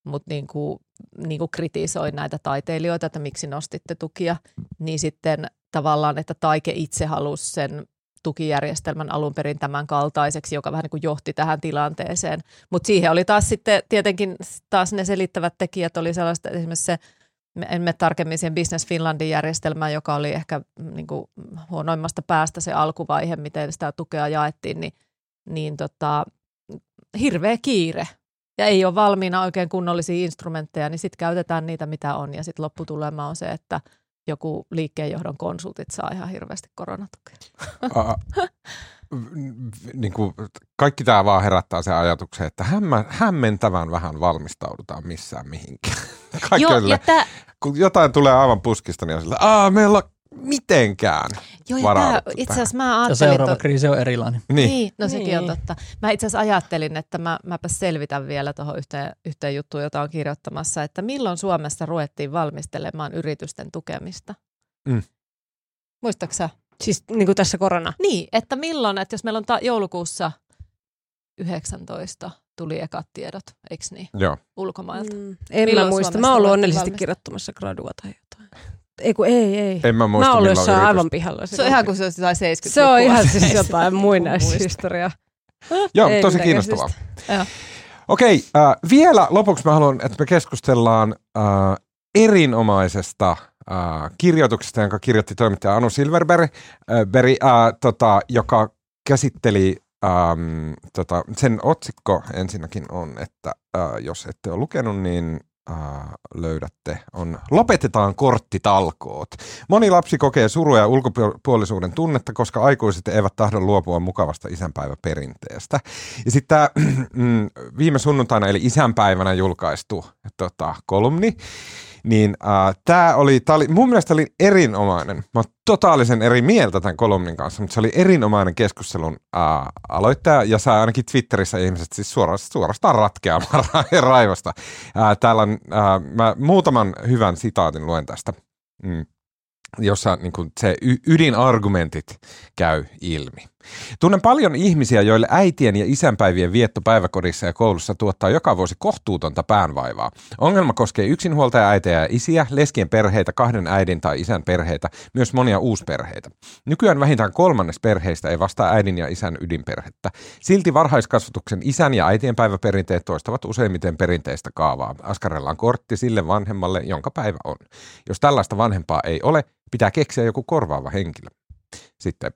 mutta niin kuin, niin kuin kritisoi näitä taiteilijoita, että miksi nostitte tukia, niin sitten tavallaan, että Taike itse halusi sen tukijärjestelmän alun perin tämän kaltaiseksi, joka vähän niin kuin johti tähän tilanteeseen. Mutta siihen oli taas sitten tietenkin taas ne selittävät tekijät oli sellaista, esimerkiksi se en mene tarkemmin siihen Business Finlandin järjestelmään, joka oli ehkä mm, niin kuin huonoimmasta päästä se alkuvaihe, miten sitä tukea jaettiin, niin, niin tota, hirveä kiire. Ja ei ole valmiina oikein kunnollisia instrumentteja, niin sitten käytetään niitä, mitä on. Ja sitten lopputulema on se, että joku liikkeenjohdon konsultit saa ihan hirveästi koronatukea. Aa, niin kuin, kaikki tämä vaan herättää sen ajatuksen, että hämmä, hämmentävän vähän valmistaudutaan missään mihinkään. Kaikki on Joo, ja tää, kun jotain tulee aivan puskista, niin on sillä, meillä on mitenkään. joo, ja varauduttu itse asiassa mä Ja ajattelin, seuraava to- kriisi on erilainen. Niin. Niin, niin no sekin on Niin. totta. Mä itse asiassa ajattelin, että mä, mäpä selvitän vielä tuohon yhteen, yhteen juttuun, jota on kirjoittamassa, että milloin Suomessa ruvettiin valmistelemaan yritysten tukemista? Mm. Muistatko sä? Siis niin kuin tässä korona. Niin, että milloin, että jos meillä on ta- joulukuussa 19 tuli ekat tiedot, eikö niin, Joo. ulkomailta. Mm. En Milloin mä muista. Mä oon ollut ruvettiin onnellisesti kirjoittamassa gradua tai jotain. Ei kun ei, ei. En mä Mä muista, oon ollut jossain yritys- aivan pihalla. Se on ihan kuin se olisi jotain 70 se on ihan siis jotain muinaishistoriaa. Joo, Ei tosi kiinnostavaa. Joo. Okei, äh, vielä lopuksi mä haluan, että me keskustellaan äh, erinomaisesta äh, kirjoituksesta, jonka kirjoitti toimittaja Anu Silverberg, äh, Berg, äh, tota, joka käsitteli, ähm, tota, sen otsikko ensinnäkin on, että äh, jos ette ole lukenut, niin löydätte, on Lopetetaan korttitalkoot. Moni lapsi kokee surua ja ulkopuolisuuden tunnetta, koska aikuiset eivät tahdo luopua mukavasta isänpäiväperinteestä. Ja sitten tämä viime sunnuntaina eli isänpäivänä julkaistu tota, kolumni, niin äh, tämä oli, tää oli, mun mielestä oli erinomainen. Mä oon totaalisen eri mieltä tämän kolumnin kanssa, mutta se oli erinomainen keskustelun äh, aloittaja ja sai ainakin Twitterissä ihmiset siis suorastaan, suorastaan ratkeamaan ra- raivosta. Äh, täällä on, äh, mä muutaman hyvän sitaatin luen tästä. Mm jossa niin kuin se ydinargumentit käy ilmi. Tunnen paljon ihmisiä, joille äitien ja isänpäivien vietto päiväkodissa ja koulussa tuottaa joka vuosi kohtuutonta päänvaivaa. Ongelma koskee yksinhuoltaja äitejä ja isiä, leskien perheitä, kahden äidin tai isän perheitä, myös monia uusperheitä. Nykyään vähintään kolmannes perheistä ei vastaa äidin ja isän ydinperhettä. Silti varhaiskasvatuksen isän ja äitien päiväperinteet toistavat useimmiten perinteistä kaavaa. Askarellaan kortti sille vanhemmalle, jonka päivä on. Jos tällaista vanhempaa ei ole, pitää keksiä joku korvaava henkilö. Sitten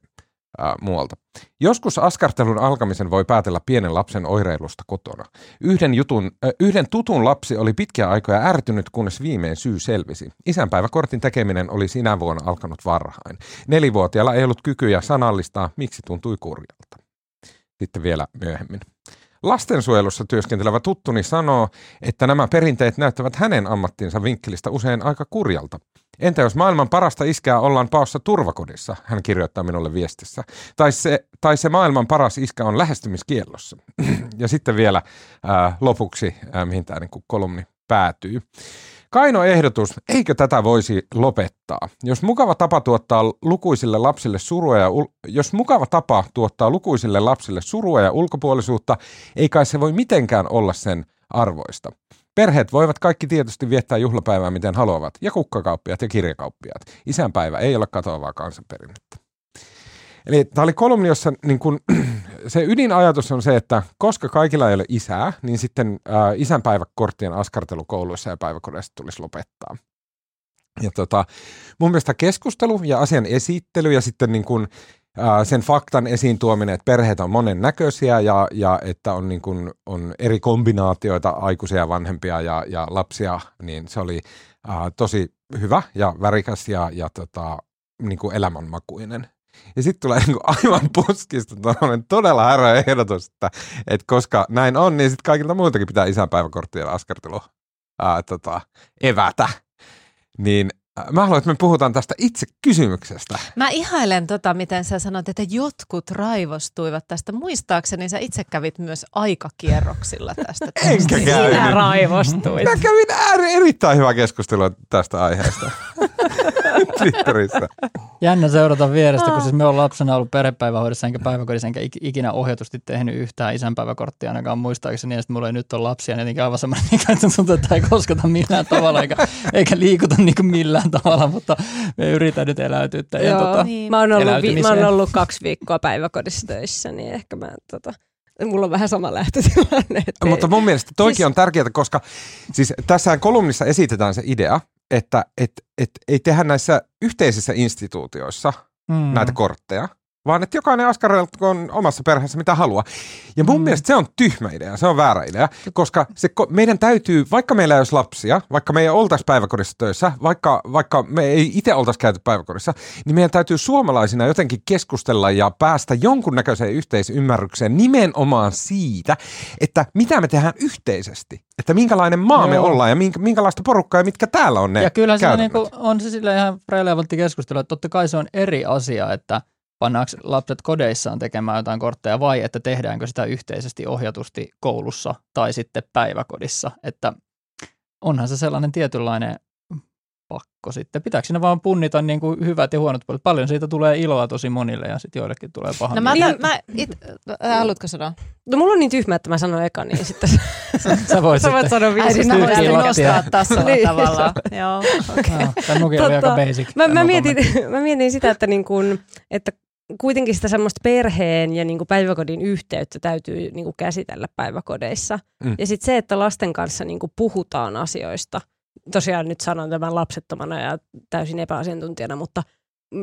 äh, muualta. Joskus askartelun alkamisen voi päätellä pienen lapsen oireilusta kotona. Yhden, jutun, äh, yhden tutun lapsi oli pitkiä aikoja ärtynyt, kunnes viimein syy selvisi. Isänpäiväkortin tekeminen oli sinä vuonna alkanut varhain. Nelivuotiaalla ei ollut kykyjä sanallistaa, miksi tuntui kurjalta. Sitten vielä myöhemmin. Lastensuojelussa työskentelevä tuttuni sanoo, että nämä perinteet näyttävät hänen ammattinsa vinkkelistä usein aika kurjalta. Entä jos maailman parasta iskää ollaan paossa turvakodissa, hän kirjoittaa minulle viestissä. Tai se, tai se maailman paras iskä on lähestymiskiellossa. ja sitten vielä ää, lopuksi, ää, mihin tämä niin kolumni päätyy. Kaino ehdotus, eikö tätä voisi lopettaa? Jos mukava tapa tuottaa lukuisille lapsille surua ja ul- jos mukava tapa tuottaa lukuisille lapsille surua ja ulkopuolisuutta, ei kai se voi mitenkään olla sen arvoista. Perheet voivat kaikki tietysti viettää juhlapäivää miten haluavat, ja kukkakauppiat ja kirjakauppiaat. Isänpäivä ei ole katoavaa kansanperinnettä. Eli tämä oli kolumni, jossa niin kun, se ydinajatus on se, että koska kaikilla ei ole isää, niin sitten ää, isänpäiväkorttien askartelu kouluissa ja päiväkodeissa tulisi lopettaa. Ja tota, mun mielestä keskustelu ja asian esittely ja sitten niin kun, sen faktan esiin tuominen, että perheet on monen näköisiä ja, ja että on, niin kun, on eri kombinaatioita aikuisia, vanhempia ja, ja lapsia, niin se oli ää, tosi hyvä ja värikäs ja, ja tota, niin kuin elämänmakuinen. Ja sitten tulee niin kuin aivan puskista todella härä ehdotus, että, että koska näin on, niin sitten kaikilta muiltakin pitää isänpäiväkorttien askartelu ää, tota, evätä. Niin Mä haluan, että me puhutaan tästä itse kysymyksestä. Mä ihailen tota, miten sä sanoit, että jotkut raivostuivat tästä. Muistaakseni sä itse kävit myös aikakierroksilla tästä. Enkä käynyt. Sinä raivostuit. Mä kävin erittäin hyvä keskustelua tästä aiheesta. Twitterissä. Jännä seurata vierestä, kun siis me on lapsena ollut perhepäivähoidossa enkä päiväkodissa enkä ikinä ohjatusti tehnyt yhtään isänpäiväkorttia ainakaan muistaakseni. Ja sitten mulla ei nyt ole lapsia, niin aivan semmoinen, että tuntuu, että ei kosketa millään tavalla eikä, eikä liikuta niin kuin millään tavalla, mutta me yritän nyt eläytyä Joo, tota, niin. mä, oon ollut, vi- mä oon ollut kaksi viikkoa päiväkodissa töissä, niin ehkä mä tota, mulla on vähän sama lähtötilanne. Mutta mun mielestä toikin siis... on tärkeää, koska siis tässä kolumnissa esitetään se idea, että et, et, ei tehdä näissä yhteisissä instituutioissa mm. näitä kortteja, vaan että jokainen askareltakoon omassa perheessä mitä haluaa. Ja mun mm. mielestä se on tyhmä idea, se on väärä idea, koska se, meidän täytyy, vaikka meillä ei olisi lapsia, vaikka me ei oltaisi päiväkodissa töissä, vaikka, vaikka me ei itse oltaisi käyty päiväkodissa, niin meidän täytyy suomalaisina jotenkin keskustella ja päästä jonkunnäköiseen yhteisymmärrykseen nimenomaan siitä, että mitä me tehdään yhteisesti. Että minkälainen maa Joo. me ollaan ja minkä, minkälaista porukkaa ja mitkä täällä on ne Ja kyllä se niin kuin, on se sille ihan relevantti keskustelu, että totta kai se on eri asia, että – pannaanko lapset kodeissaan tekemään jotain kortteja vai että tehdäänkö sitä yhteisesti ohjatusti koulussa tai sitten päiväkodissa. Että onhan se sellainen tietynlainen pakko sitten. Pitääkö siinä vaan punnita niin kuin hyvät ja huonot puolet? Paljon siitä tulee iloa tosi monille ja sitten joillekin tulee paha. No mä, mä, mä it, äh, haluatko sanoa? No mulla on niin tyhmä, että mä sanon eka, niin sitten sä, voit sä voit sanoa viisi. Äiti, mä nostaa tasolla niin, tavallaan. Joo, okay. no, Tämä oli aika basic. Mä, mä, mietin, mä mietin sitä, että, niin kun, että kuitenkin sitä semmoista perheen ja niin kuin päiväkodin yhteyttä täytyy niin kuin käsitellä päiväkodeissa. Mm. Ja sitten se, että lasten kanssa niin kuin puhutaan asioista. Tosiaan nyt sanon tämän lapsettomana ja täysin epäasiantuntijana, mutta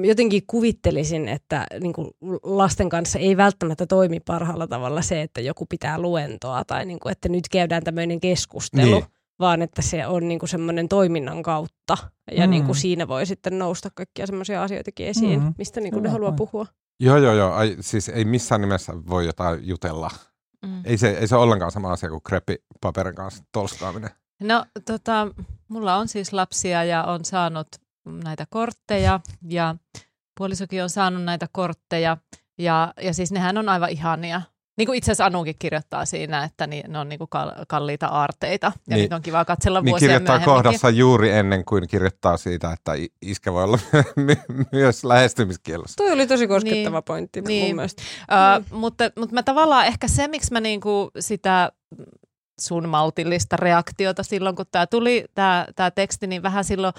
jotenkin kuvittelisin, että niin kuin lasten kanssa ei välttämättä toimi parhaalla tavalla se, että joku pitää luentoa tai niin kuin, että nyt käydään tämmöinen keskustelu. Niin vaan että se on niinku semmoinen toiminnan kautta ja mm. niinku siinä voi sitten nousta kaikkia semmoisia asioitakin esiin, mm. mistä niinku ne haluaa puhua. Joo, joo, joo. Ai, siis ei missään nimessä voi jotain jutella. Mm. Ei, se, ei se ollenkaan sama asia kuin kreppipaperin kanssa tolskaaminen. No tota, mulla on siis lapsia ja on saanut näitä kortteja ja puolisokin on saanut näitä kortteja ja, ja siis nehän on aivan ihania. Niin kuin itse asiassa Anukin kirjoittaa siinä, että ne on niin kuin kalliita aarteita ja niin, niitä on kiva katsella niin vuosia kirjoittaa kohdassa juuri ennen kuin kirjoittaa siitä, että iskä voi olla myös lähestymiskielossa. Tuo oli tosi koskettava niin, pointti niin. mun mielestä. Uh, mutta, mutta mä tavallaan ehkä se, miksi mä niinku sitä sun maltillista reaktiota silloin, kun tämä tuli, tämä teksti, niin vähän silloin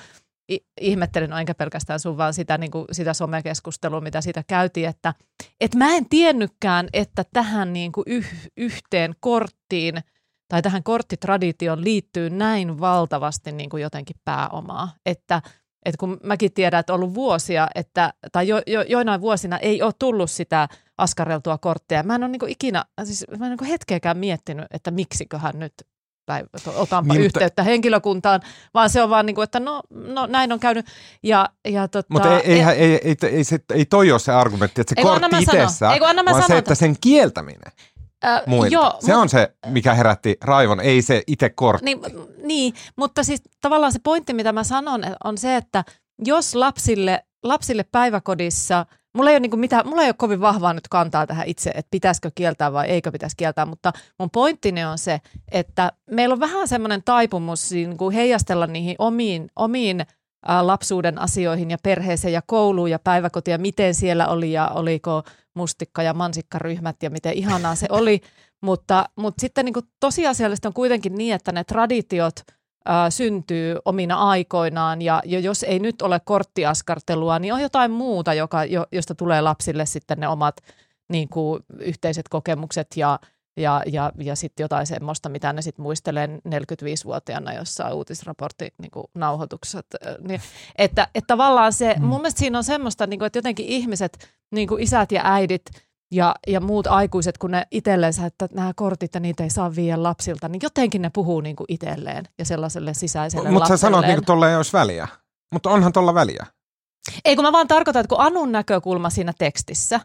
ihmettelin, no enkä pelkästään sun, vaan sitä, niin kuin, sitä somekeskustelua, mitä siitä käytiin, että et mä en tiennytkään, että tähän niin kuin yh, yhteen korttiin tai tähän korttitraditioon liittyy näin valtavasti niin kuin jotenkin pääomaa, että et kun mäkin tiedän, että on ollut vuosia, että, tai jo, jo, joinain vuosina ei ole tullut sitä askareltua korttia. Mä en ole niin ikinä, siis mä en niin hetkeäkään miettinyt, että miksiköhän nyt otanpa niin, yhteyttä mutta, henkilökuntaan, vaan se on vaan niin kuin, että no, no näin on käynyt. Ja, ja tota, mutta ei, ei, ei, ei, ei, se, ei toi ole se argumentti, että se kortti itsessään, vaan sanon. se, että sen kieltäminen. Äh, Joo, se on se, mikä herätti raivon, ei se itse kortti. Niin, niin, mutta siis tavallaan se pointti, mitä mä sanon, on se, että jos lapsille, lapsille päiväkodissa – Mulla ei, ole niin mitään, mulla ei ole kovin vahvaa nyt kantaa tähän itse, että pitäisikö kieltää vai eikö pitäisi kieltää, mutta mun pointtini on se, että meillä on vähän semmoinen taipumus niin kuin heijastella niihin omiin, omiin lapsuuden asioihin ja perheeseen ja kouluun ja päiväkotiin ja miten siellä oli ja oliko mustikka- ja mansikkaryhmät ja miten ihanaa se oli. Mutta, mutta sitten niin kuin tosiasiallisesti on kuitenkin niin, että ne traditiot ää, syntyy omina aikoinaan ja, ja jos ei nyt ole korttiaskartelua, niin on jotain muuta, joka, jo, josta tulee lapsille sitten ne omat niin kuin, yhteiset kokemukset ja, ja, ja, ja sitten jotain semmoista, mitä ne sitten muistelee 45-vuotiaana jossain uutisraportti niin kuin nauhoitukset. Niin, että, että tavallaan se, mm. mun mielestä siinä on semmoista, niin kuin, että jotenkin ihmiset, niin kuin isät ja äidit – ja, ja muut aikuiset, kun ne itselleensä, että nämä kortit ja niitä ei saa viedä lapsilta, niin jotenkin ne puhuu niin kuin itselleen ja sellaiselle sisäiselle Mutta sä sanot niin kuin tuolla ei olisi väliä. Mutta onhan tuolla väliä. Ei kun mä vaan tarkoitan, että kun Anun näkökulma siinä tekstissä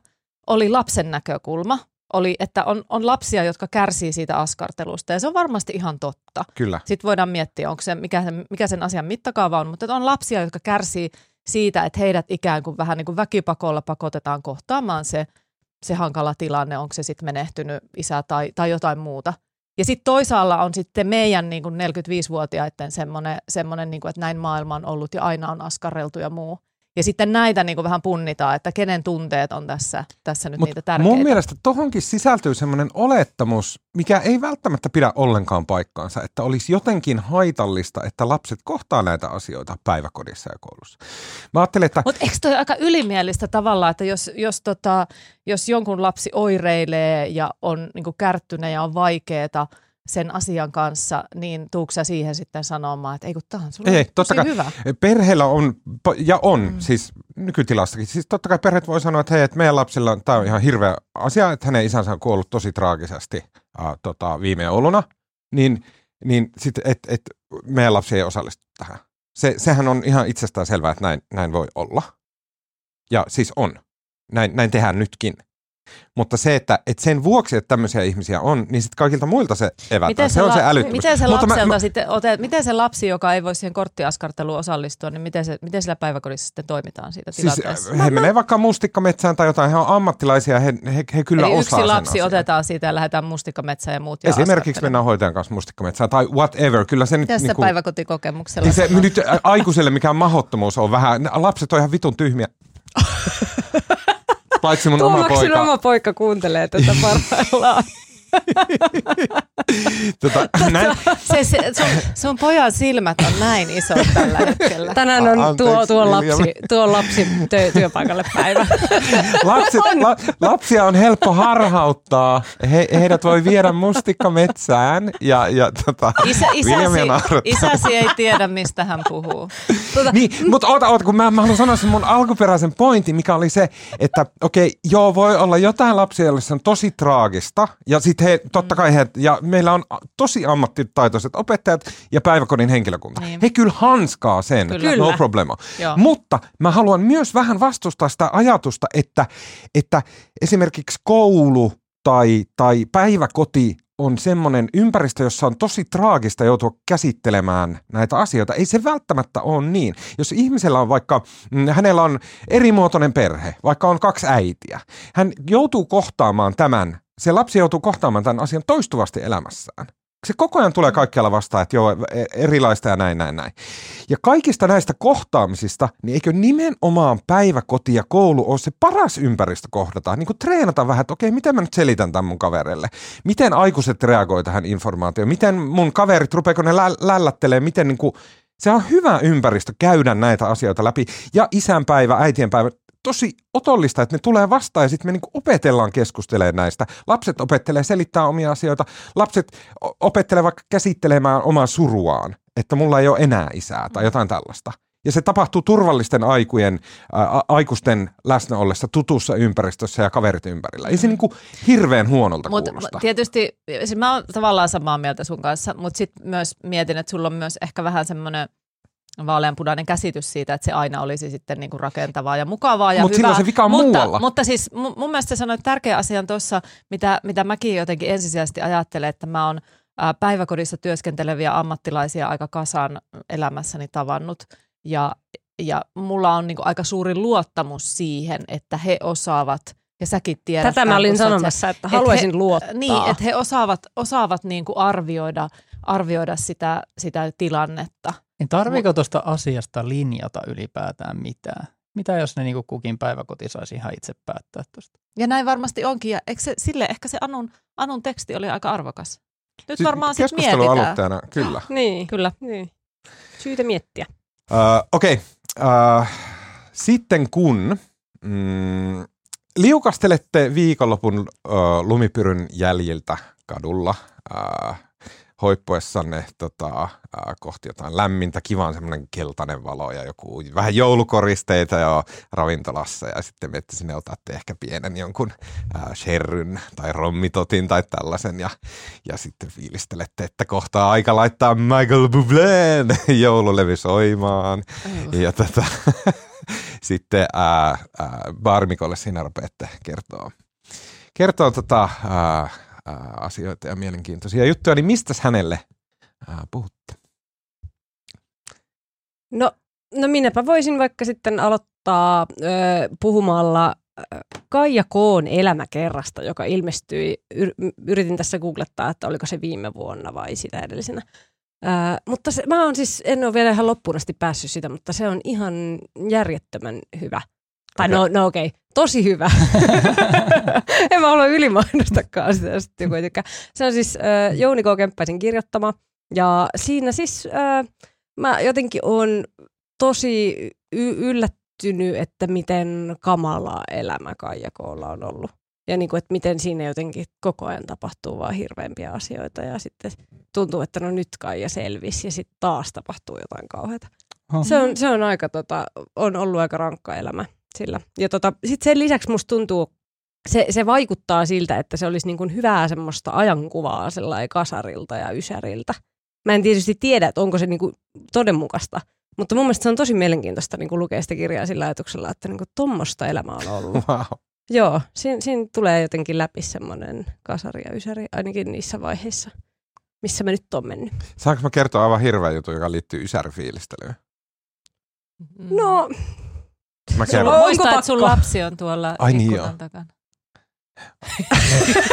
oli lapsen näkökulma, oli, että on, on lapsia, jotka kärsii siitä askartelusta ja se on varmasti ihan totta. Kyllä. Sitten voidaan miettiä, onko se, mikä, sen, mikä sen asian mittakaava on, mutta on lapsia, jotka kärsii siitä, että heidät ikään kuin vähän niin kuin väkipakolla pakotetaan kohtaamaan se – se hankala tilanne, onko se sitten menehtynyt isä tai, tai jotain muuta. Ja sitten toisaalla on sitten meidän niin kuin 45-vuotiaiden semmoinen, semmoinen niin että näin maailma on ollut ja aina on askarreltu ja muu. Ja sitten näitä niin kuin vähän punnitaan, että kenen tunteet on tässä, tässä nyt Mut niitä tärkeitä. Mun mielestä tuohonkin sisältyy semmoinen olettamus, mikä ei välttämättä pidä ollenkaan paikkaansa, että olisi jotenkin haitallista, että lapset kohtaa näitä asioita päiväkodissa ja koulussa. Mä ajattelin, että... Mutta eikö toi aika ylimielistä tavalla, että jos, jos, tota, jos jonkun lapsi oireilee ja on niin kärttyneen ja on vaikeaa, sen asian kanssa, niin tuukse sä siihen sitten sanomaan, että ei kun tämä on sulle ei, totta kai, hyvä. Perheellä on, ja on, mm. siis nykytilastakin, siis totta kai perheet voi sanoa, että hei, että meidän lapsilla tämä on ihan hirveä asia, että hänen isänsä on kuollut tosi traagisesti äh, tota, viime jouluna, niin, niin sitten, että et, meidän lapsi ei osallistu tähän. Se, sehän on ihan itsestään selvää, että näin, näin voi olla. Ja siis on. Näin, näin tehdään nytkin. Mutta se, että, että sen vuoksi, että tämmöisiä ihmisiä on, niin sitten kaikilta muilta se evätään. Miten se, se on se älyttömyys. Miten se, lapselta mä, sitten otet, miten se lapsi, joka ei voi siihen korttiaskarteluun osallistua, niin miten, se, miten sillä päiväkodissa sitten toimitaan siitä siis tilanteessa? He menee vaikka mustikkametsään tai jotain, he on ammattilaisia, he, he, he kyllä Eli osaa yksi lapsi asian. otetaan siitä ja lähdetään mustikkametsään ja muut. Ja Esimerkiksi mennään hoitajan kanssa mustikkametsään tai whatever. Kyllä se nyt, Tässä niin kuin, päiväkotikokemuksella? Se, nyt aikuiselle mikään mahottomuus on vähän, lapset on ihan vitun tyhmiä. Paitsi mun oma poika. oma poika kuuntelee tätä parhaillaan. tota, näin. Se, se, sun, sun pojan silmät on näin iso tällä hetkellä. Tänään on Anteeksi, tuo, tuo, lapsi, tuo lapsi työ, työpaikalle päivä. Lapsi, la, lapsia on helppo harhauttaa. He, heidät voi viedä mustikkametsään ja, ja tota, Isä, isäsi, isäsi ei tiedä, mistä hän puhuu. Tuota, niin, mutta oota, oota, kun mä, mä haluan sanoa sen mun alkuperäisen pointin, mikä oli se, että okei, okay, joo, voi olla jotain lapsia, joille se on tosi traagista ja sitten he, totta kai he, ja meillä on tosi ammattitaitoiset opettajat ja päiväkodin henkilökunta. Niin. He kyllä hanskaa sen, kyllä. no problema. Joo. Mutta mä haluan myös vähän vastustaa sitä ajatusta, että, että esimerkiksi koulu tai, tai päiväkoti on semmoinen ympäristö, jossa on tosi traagista joutua käsittelemään näitä asioita. Ei se välttämättä ole niin. Jos ihmisellä on vaikka, mm, hänellä on erimuotoinen perhe, vaikka on kaksi äitiä, hän joutuu kohtaamaan tämän se lapsi joutuu kohtaamaan tämän asian toistuvasti elämässään. Se koko ajan tulee kaikkialla vastaan, että joo, e, erilaista ja näin, näin, näin. Ja kaikista näistä kohtaamisista, niin eikö nimenomaan päiväkoti ja koulu ole se paras ympäristö kohdata? Niin kuin treenata vähän, että okei, miten mä nyt selitän tämän mun kaverille? Miten aikuiset reagoi tähän informaatioon? Miten mun kaverit, rupeeko ne lä- lällättelee? Miten niin kuin, se on hyvä ympäristö käydä näitä asioita läpi. Ja isänpäivä, äitienpäivä, tosi otollista, että ne tulee vastaan ja sitten me niinku opetellaan keskustelemaan näistä. Lapset opettelee selittää omia asioita, lapset opettelee vaikka käsittelemään omaa suruaan, että mulla ei ole enää isää tai jotain tällaista. Ja se tapahtuu turvallisten aikujen, ää, aikuisten läsnä ollessa tutussa ympäristössä ja kaverit ympärillä. Ei se niinku hirveän huonolta mut, kuulosta. Tietysti, siis mä oon tavallaan samaa mieltä sun kanssa, mutta sitten myös mietin, että sulla on myös ehkä vähän semmoinen vaaleanpunainen käsitys siitä, että se aina olisi sitten niin kuin rakentavaa ja mukavaa ja Mut hyvää. Mutta se vika on mutta, muualla. Mutta siis mun mielestä sanoit tärkeä asia tuossa, mitä, mitä mäkin jotenkin ensisijaisesti ajattelen, että mä oon päiväkodissa työskenteleviä ammattilaisia aika kasan elämässäni tavannut ja, ja mulla on niin kuin aika suuri luottamus siihen, että he osaavat ja säkin tiedät. Tätä mä olin sanomassa, että haluaisin he, luottaa. Niin, että he osaavat, osaavat niin kuin arvioida, arvioida sitä, sitä tilannetta – niin tarviiko tuosta asiasta linjata ylipäätään mitään? Mitä jos ne niin kukin päiväkoti saisi ihan itse päättää tuosta? Ja näin varmasti onkin. Ja eikö se, sille ehkä se Anun, Anun teksti oli aika arvokas. Nyt varmaan sitten mietitään. aloittajana, kyllä. Niin, Kyllä. niin. Syytä miettiä. Uh, Okei, okay. uh, sitten kun mm, liukastelette viikonlopun uh, lumipyryn jäljiltä kadulla uh, hoippuessanne tota, uh, kohti jotain lämmintä, kivan semmoinen keltainen valo ja joku vähän joulukoristeita jo ravintolassa. Ja sitten miettii sinne otatte ehkä pienen jonkun uh, sherryn tai rommitotin tai tällaisen ja, ja sitten fiilistelette, että kohta aika laittaa Michael Bublén joululevy soimaan. Ja tota, sitten ää, ää, Barmikolle siinä rupeatte kertoa, kertoo tota, ää, asioita ja mielenkiintoisia juttuja, niin mistä hänelle ää, puhutte? No, no minäpä voisin vaikka sitten aloittaa ö, puhumalla Kaija Koon elämäkerrasta, joka ilmestyi, yr- yritin tässä googlettaa, että oliko se viime vuonna vai sitä edellisenä. Ö, mutta se, mä oon siis, en ole vielä ihan loppuun asti päässyt sitä, mutta se on ihan järjettömän hyvä. Tai Okei. no, no okei, okay. tosi hyvä. en mä halua ylimainostakaan sitä sitten kuitenkaan. Se on siis äh, Jouni K. Kemppäisen kirjoittama. Ja siinä siis äh, mä jotenkin on tosi y- yllättynyt, että miten kamalaa elämä Kaija Koolla on ollut. Ja niin kuin, että miten siinä jotenkin koko ajan tapahtuu vaan hirveämpiä asioita ja sitten tuntuu, että no nyt Kaija selvisi ja sitten taas tapahtuu jotain kauheata. Se on, se on aika, tota, on ollut aika rankka elämä sillä. Ja tota, sitten sen lisäksi musta tuntuu, se, se vaikuttaa siltä, että se olisi niin kuin hyvää semmoista ajankuvaa sellainen kasarilta ja ysäriltä. Mä en tietysti tiedä, että onko se niin kuin todenmukaista, mutta mun mielestä se on tosi mielenkiintoista niin kuin lukea sitä kirjaa sillä ajatuksella, että niin kuin tommosta elämää on ollut. Wow. Joo, siinä, siinä tulee jotenkin läpi semmoinen kasari ja ysäri, ainakin niissä vaiheissa, missä mä nyt oon mennyt. Saanko mä kertoa aivan hirveän jutun, joka liittyy ysärifiilistelyyn? No, Mä Sulla kerron. on- Muista, onko että sun lapsi on tuolla Ai niin joo. takana.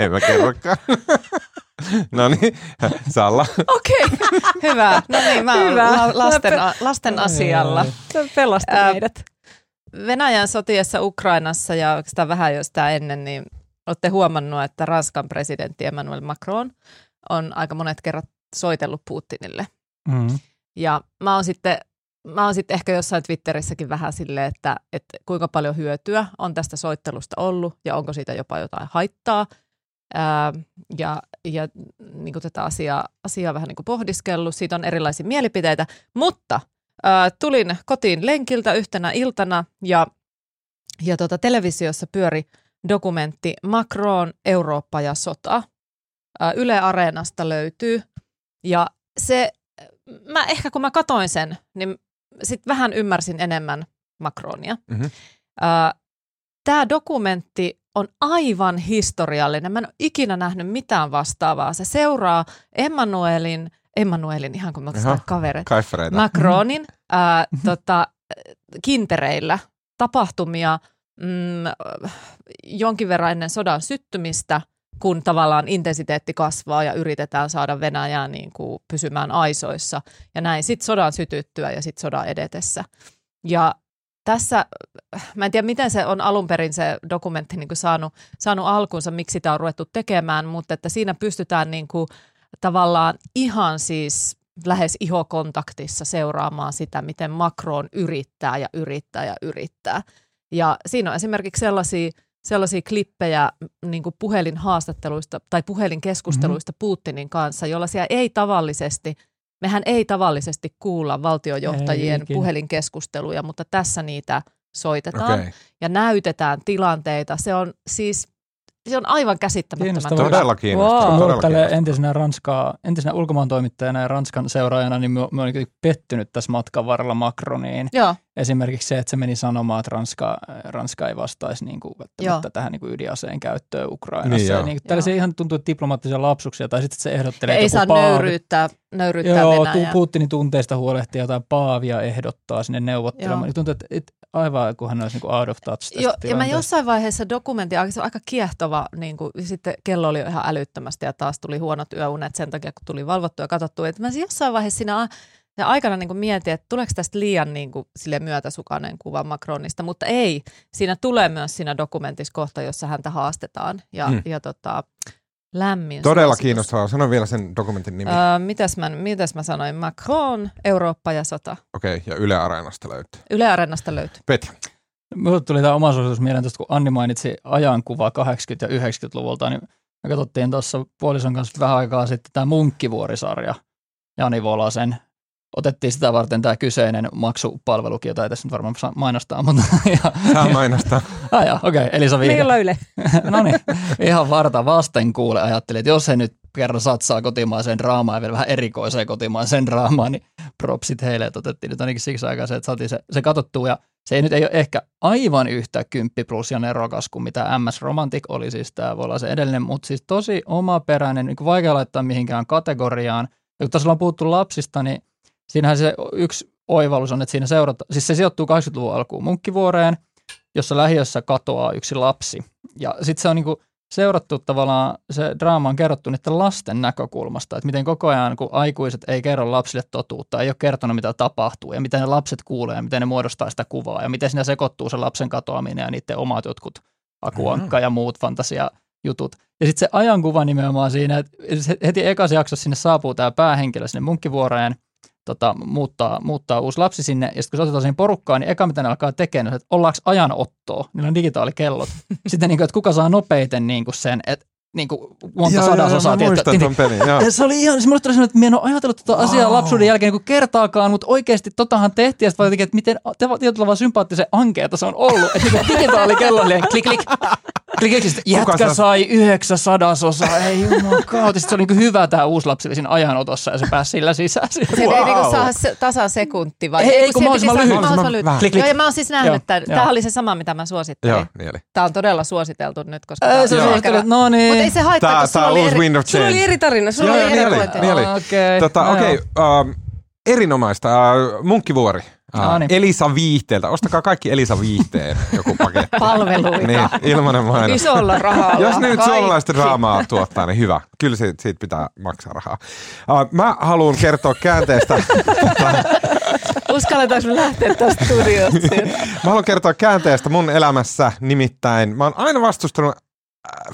En mä kerrokaan. no niin, Salla. Okei, hyvä. No niin, mä oon Hyvä. la- lasten, a- lasten asialla. se pelasti Ää, meidät. Venäjän sotiessa Ukrainassa ja oikeastaan vähän jo sitä ennen, niin olette huomannut, että Ranskan presidentti Emmanuel Macron on aika monet kerrat soitellut Putinille. Mm. Ja mä oon sitten, mä oon sitten ehkä jossain Twitterissäkin vähän silleen, että, että kuinka paljon hyötyä on tästä soittelusta ollut ja onko siitä jopa jotain haittaa. Ää, ja ja niin tätä asiaa, asiaa vähän niin pohdiskellut, siitä on erilaisia mielipiteitä, mutta ää, tulin kotiin lenkiltä yhtenä iltana ja, ja tota, televisiossa pyöri dokumentti Macron, Eurooppa ja sota. Ää, Yle Areenasta löytyy ja se, mä ehkä kun mä katoin sen, niin sitten vähän ymmärsin enemmän Macronia. Mhm. Tämä dokumentti on aivan historiallinen. Mä en ole ikinä nähnyt mitään vastaavaa. Se seuraa Emmanuelin, Emmanuelin ihan kuin kavereita, Kaifereita. Macronin ää, tota, kintereillä tapahtumia mm, jonkin verran ennen sodan syttymistä, kun tavallaan intensiteetti kasvaa ja yritetään saada Venäjää niin kuin pysymään aisoissa. Ja näin sitten sodan sytyttyä ja sitten sodan edetessä. Ja tässä, mä en tiedä miten se on alun perin se dokumentti niin kuin saanut, saanut alkunsa, miksi sitä on ruvettu tekemään, mutta että siinä pystytään niin kuin tavallaan ihan siis lähes ihokontaktissa seuraamaan sitä, miten Macron yrittää ja yrittää ja yrittää. Ja siinä on esimerkiksi sellaisia, sellaisia klippejä niin kuin puhelinhaastatteluista tai puhelinkeskusteluista mm-hmm. Putinin kanssa, jolla siellä ei tavallisesti, mehän ei tavallisesti kuulla valtiojohtajien Ei ikinä. puhelinkeskusteluja, mutta tässä niitä soitetaan Okei. ja näytetään tilanteita. Se on siis, se on aivan käsittämättömän. Todella kiinnostavaa. Wow. Todella Tälle entisenä, Ranskaa, entisenä ulkomaan toimittajana ja Ranskan seuraajana, niin mä, mä olin pettynyt tässä matkan varrella Macroniin. Joo, Esimerkiksi se, että se meni sanomaan, että Ranska, Ranska ei vastaisi niin kuin, välttämättä tähän niin kuin ydinaseen käyttöön Ukrainassa. Niin, ja joo. niin kuin, tällaisia ihan tuntuu diplomaattisia lapsuksia, tai sitten se ehdottelee, ja ei että saa paavi- nöyryyttää, nöyryyttää Joo, Venäjää. Putinin tunteista huolehtii jotain paavia ehdottaa sinne neuvottelemaan. Joo. Niin Tuntuu, että, että aivan kuin hän olisi niin kuin out of touch tästä Joo, ja mä jossain vaiheessa dokumentti, se on aika kiehtova, niin kuin, sitten kello oli jo ihan älyttömästi ja taas tuli huonot yöunet sen takia, kun tuli valvottu ja katsottu. Että mä jossain vaiheessa siinä ja aikana niin kuin mietin, että tuleeko tästä liian niin kuin, sille myötäsukainen kuva Macronista, mutta ei. Siinä tulee myös siinä dokumentissa kohta, jossa häntä haastetaan ja, Mm. mm. ja tota, lämmin Todella suositus. kiinnostavaa. Sano vielä sen dokumentin nimi. Öö, mitäs, mä, mitäs mä sanoin? Macron, Eurooppa ja sota. Okei, okay, ja Yle Areenasta löytyy. Yle Areenasta löytyy. Petja. Minulle tuli tämä oma suositus mieleen, tuosta, kun Anni mainitsi ajankuva 80- ja 90-luvulta, niin me katsottiin tuossa puolison kanssa vähän aikaa sitten tämä Munkkivuorisarja, Jani Volasen. Otettiin sitä varten tämä kyseinen maksupalvelukin, jota ei tässä nyt varmaan saa mainostaa, mutta... Ja, Saa mainostaa. ah, ja, okei, okay, Elisa Viihde. Meillä on Yle. no niin, ihan varta vasten kuule ajattelin, että jos he nyt kerran satsaa kotimaiseen draamaan ja vielä vähän erikoiseen kotimaiseen draamaan, niin propsit heille, että otettiin nyt ainakin siksi aikaa se, että saatiin se, se katsottua ja se ei nyt ei ole ehkä aivan yhtä kymppi plus ja nerokas kuin mitä MS Romantic oli, siis tämä voi olla se edellinen, mutta siis tosi omaperäinen, niin kuin vaikea laittaa mihinkään kategoriaan. Ja kun tässä ollaan puhuttu lapsista, niin siinähän se yksi oivallus on, että siinä seurata, siis se sijoittuu 80-luvun alkuun Munkkivuoreen, jossa lähiössä katoaa yksi lapsi. Ja sitten se on niin kuin seurattu tavallaan, se draama on kerrottu niiden lasten näkökulmasta, että miten koko ajan, kun aikuiset ei kerro lapsille totuutta, ei ole kertonut mitä tapahtuu ja miten ne lapset kuulee ja miten ne muodostaa sitä kuvaa ja miten siinä sekoittuu se lapsen katoaminen ja niiden omat jotkut akuankka ja muut fantasiajutut. Ja sitten se ajankuva nimenomaan siinä, että heti ekas jaksossa sinne saapuu tämä päähenkilö sinne munkkivuoreen, tota, muuttaa, muuttaa uusi lapsi sinne, ja sitten kun se otetaan siihen porukkaan, niin eka mitä ne alkaa tekemään, että ollaanko ajanottoa, niillä on digitaalikellot. sitten niin kuin, että kuka saa nopeiten niin kuin sen, että niin kuin monta Joo, joo, sadasosaa. Mä tiedätkö, muistan ton pelin, joo. se oli ihan, siis mulle tuli että minä en ole ajatellut tuota asiaa lapsuuden jälkeen niin kuin kertaakaan, mutta oikeasti totahan tehtiin, ja sitten jotenkin, että miten te, tietyllä tavalla sympaattisen ankeeta se on ollut, että niin digitaalikello oli klik, klik, klik, sitten jätkä saa- sai yhdeksän sadasosaa, ei jumakauta. Sitten se oli niin hyvä tämä uusi lapsi siinä ajanotossa, ja se pääsi sillä sisään. Se wow. ei niinku saa se, tasa sekunti vai? Ei, ei, kun se mahdollisimman lyhyt. mahdollisimman lyhyt. Klik, klik. Joo, ja mä oon siis nähnyt, että tämä oli se sama, mitä mä suosittelin. Joo, niin oli. Tämä on todella suositeltu nyt, koska Ei, se että no niin. Mutta ei se haittaa, kun sulla oli eri... Sulla oli eri tarina. Sulla Joo, oli eri niin oli, niin oli. Okei. Tota, erinomaista. Munkkivuori. No niin. Elisa Viihteeltä. Ostakaa kaikki Elisa Viihteen joku paketti. Palveluita. niin, ilmanen mainos. Isolla rahalla. Jos nyt Kaikki. suomalaista draamaa tuottaa, niin hyvä. Kyllä siitä, siitä pitää maksaa rahaa. Uh, mä haluan kertoa käänteestä. Uskalletaanko me lähteä tästä studiosta? mä haluan kertoa käänteestä mun elämässä. Nimittäin mä oon aina vastustanut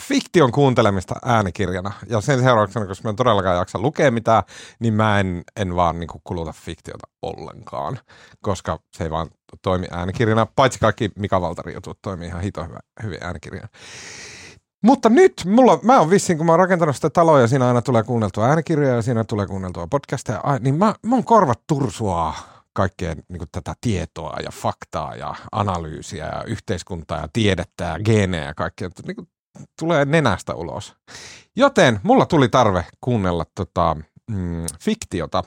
fiktion kuuntelemista äänikirjana. Ja sen seurauksena, koska mä en todellakaan jaksa lukea mitään, niin mä en, en vaan niin kuin kuluta fiktiota ollenkaan. Koska se ei vaan toimi äänikirjana. Paitsi kaikki Mika Valtarin jutut toimii ihan hito hyvä, hyvin äänikirjana. Mutta nyt mulla, mä oon vissiin, kun mä oon rakentanut sitä taloa ja siinä aina tulee kuunneltua äänikirjoja ja siinä tulee kuunneltua podcasteja, niin mä, mun korvat tursua kaikkea niin tätä tietoa ja faktaa ja analyysiä ja yhteiskuntaa ja tiedettä ja geenejä ja kaikkea. Niin kuin, tulee nenästä ulos. Joten mulla tuli tarve kuunnella tota, mm, fiktiota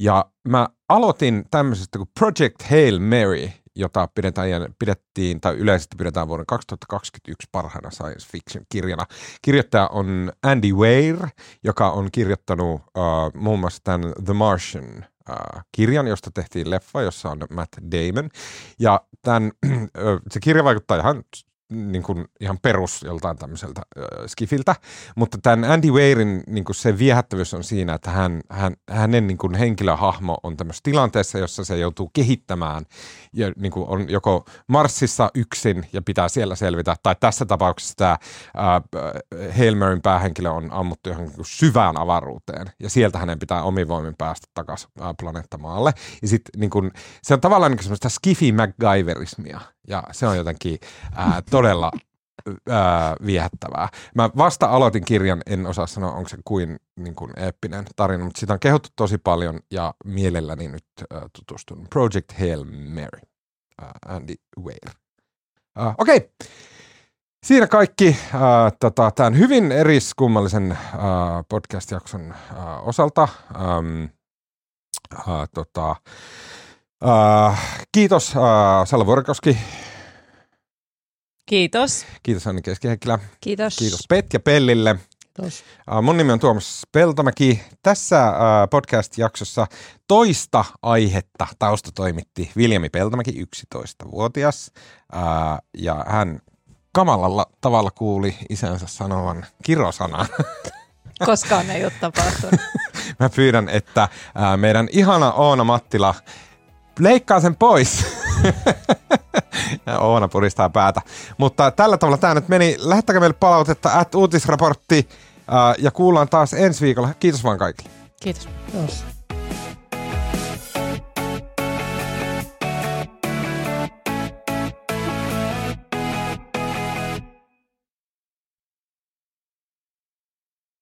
ja mä aloitin tämmöisestä kuin Project Hail Mary, jota pidetään, pidettiin, tai yleisesti pidetään vuoden 2021 parhaana science fiction kirjana. Kirjoittaja on Andy Weir, joka on kirjoittanut uh, muun muassa tämän The Martian uh, kirjan, josta tehtiin leffa, jossa on Matt Damon. Ja tämän, se kirja vaikuttaa ihan niin kuin ihan perus joltain tämmöiseltä äh, skifiltä, mutta tämän Andy Weirin niin kuin se viehättävyys on siinä, että hän, hän, hänen niin kuin henkilöhahmo on tämmöisessä tilanteessa, jossa se joutuu kehittämään ja niin kuin on joko Marsissa yksin ja pitää siellä selvitä, tai tässä tapauksessa tämä äh, päähenkilö on ammuttu johonkin niin syvään avaruuteen, ja sieltä hänen pitää omin voimin päästä takaisin äh, planeettamaalle. Ja sit, niin kuin, se on tavallaan niin kuin semmoista skifi MacGyverismia, ja se on jotenkin ää, todella ää, viehättävää. Mä vasta aloitin kirjan, en osaa sanoa, onko se kuin, niin kuin eeppinen tarina, mutta sitä on kehuttu tosi paljon ja mielelläni nyt ää, tutustun. Project Hail Mary, ää, Andy Weir. Okei, okay. Siinä kaikki äh, tota, tämän hyvin eriskummallisen äh, podcast-jakson äh, osalta. Ähm, äh, tota, äh, kiitos äh, Salla Vuorikoski, Kiitos. kiitos Anni Keskiheikkilä, Kiitos. kiitos Pet ja Pellille. Kiitos. Äh, Mun nimi on Tuomas Peltomäki. Tässä äh, podcast-jaksossa toista aihetta taustatoimitti Viljami Peltomäki, 11-vuotias. Äh, ja hän kamalalla tavalla kuuli isänsä sanovan kirosanan. Koskaan ei ole tapahtunut. Mä pyydän, että meidän ihana Oona Mattila leikkaa sen pois. ja Oona puristaa päätä. Mutta tällä tavalla tämä nyt meni. Lähettäkää meille palautetta at uutisraportti Ää, ja kuullaan taas ensi viikolla. Kiitos vaan kaikille. Kiitos. Kiitos.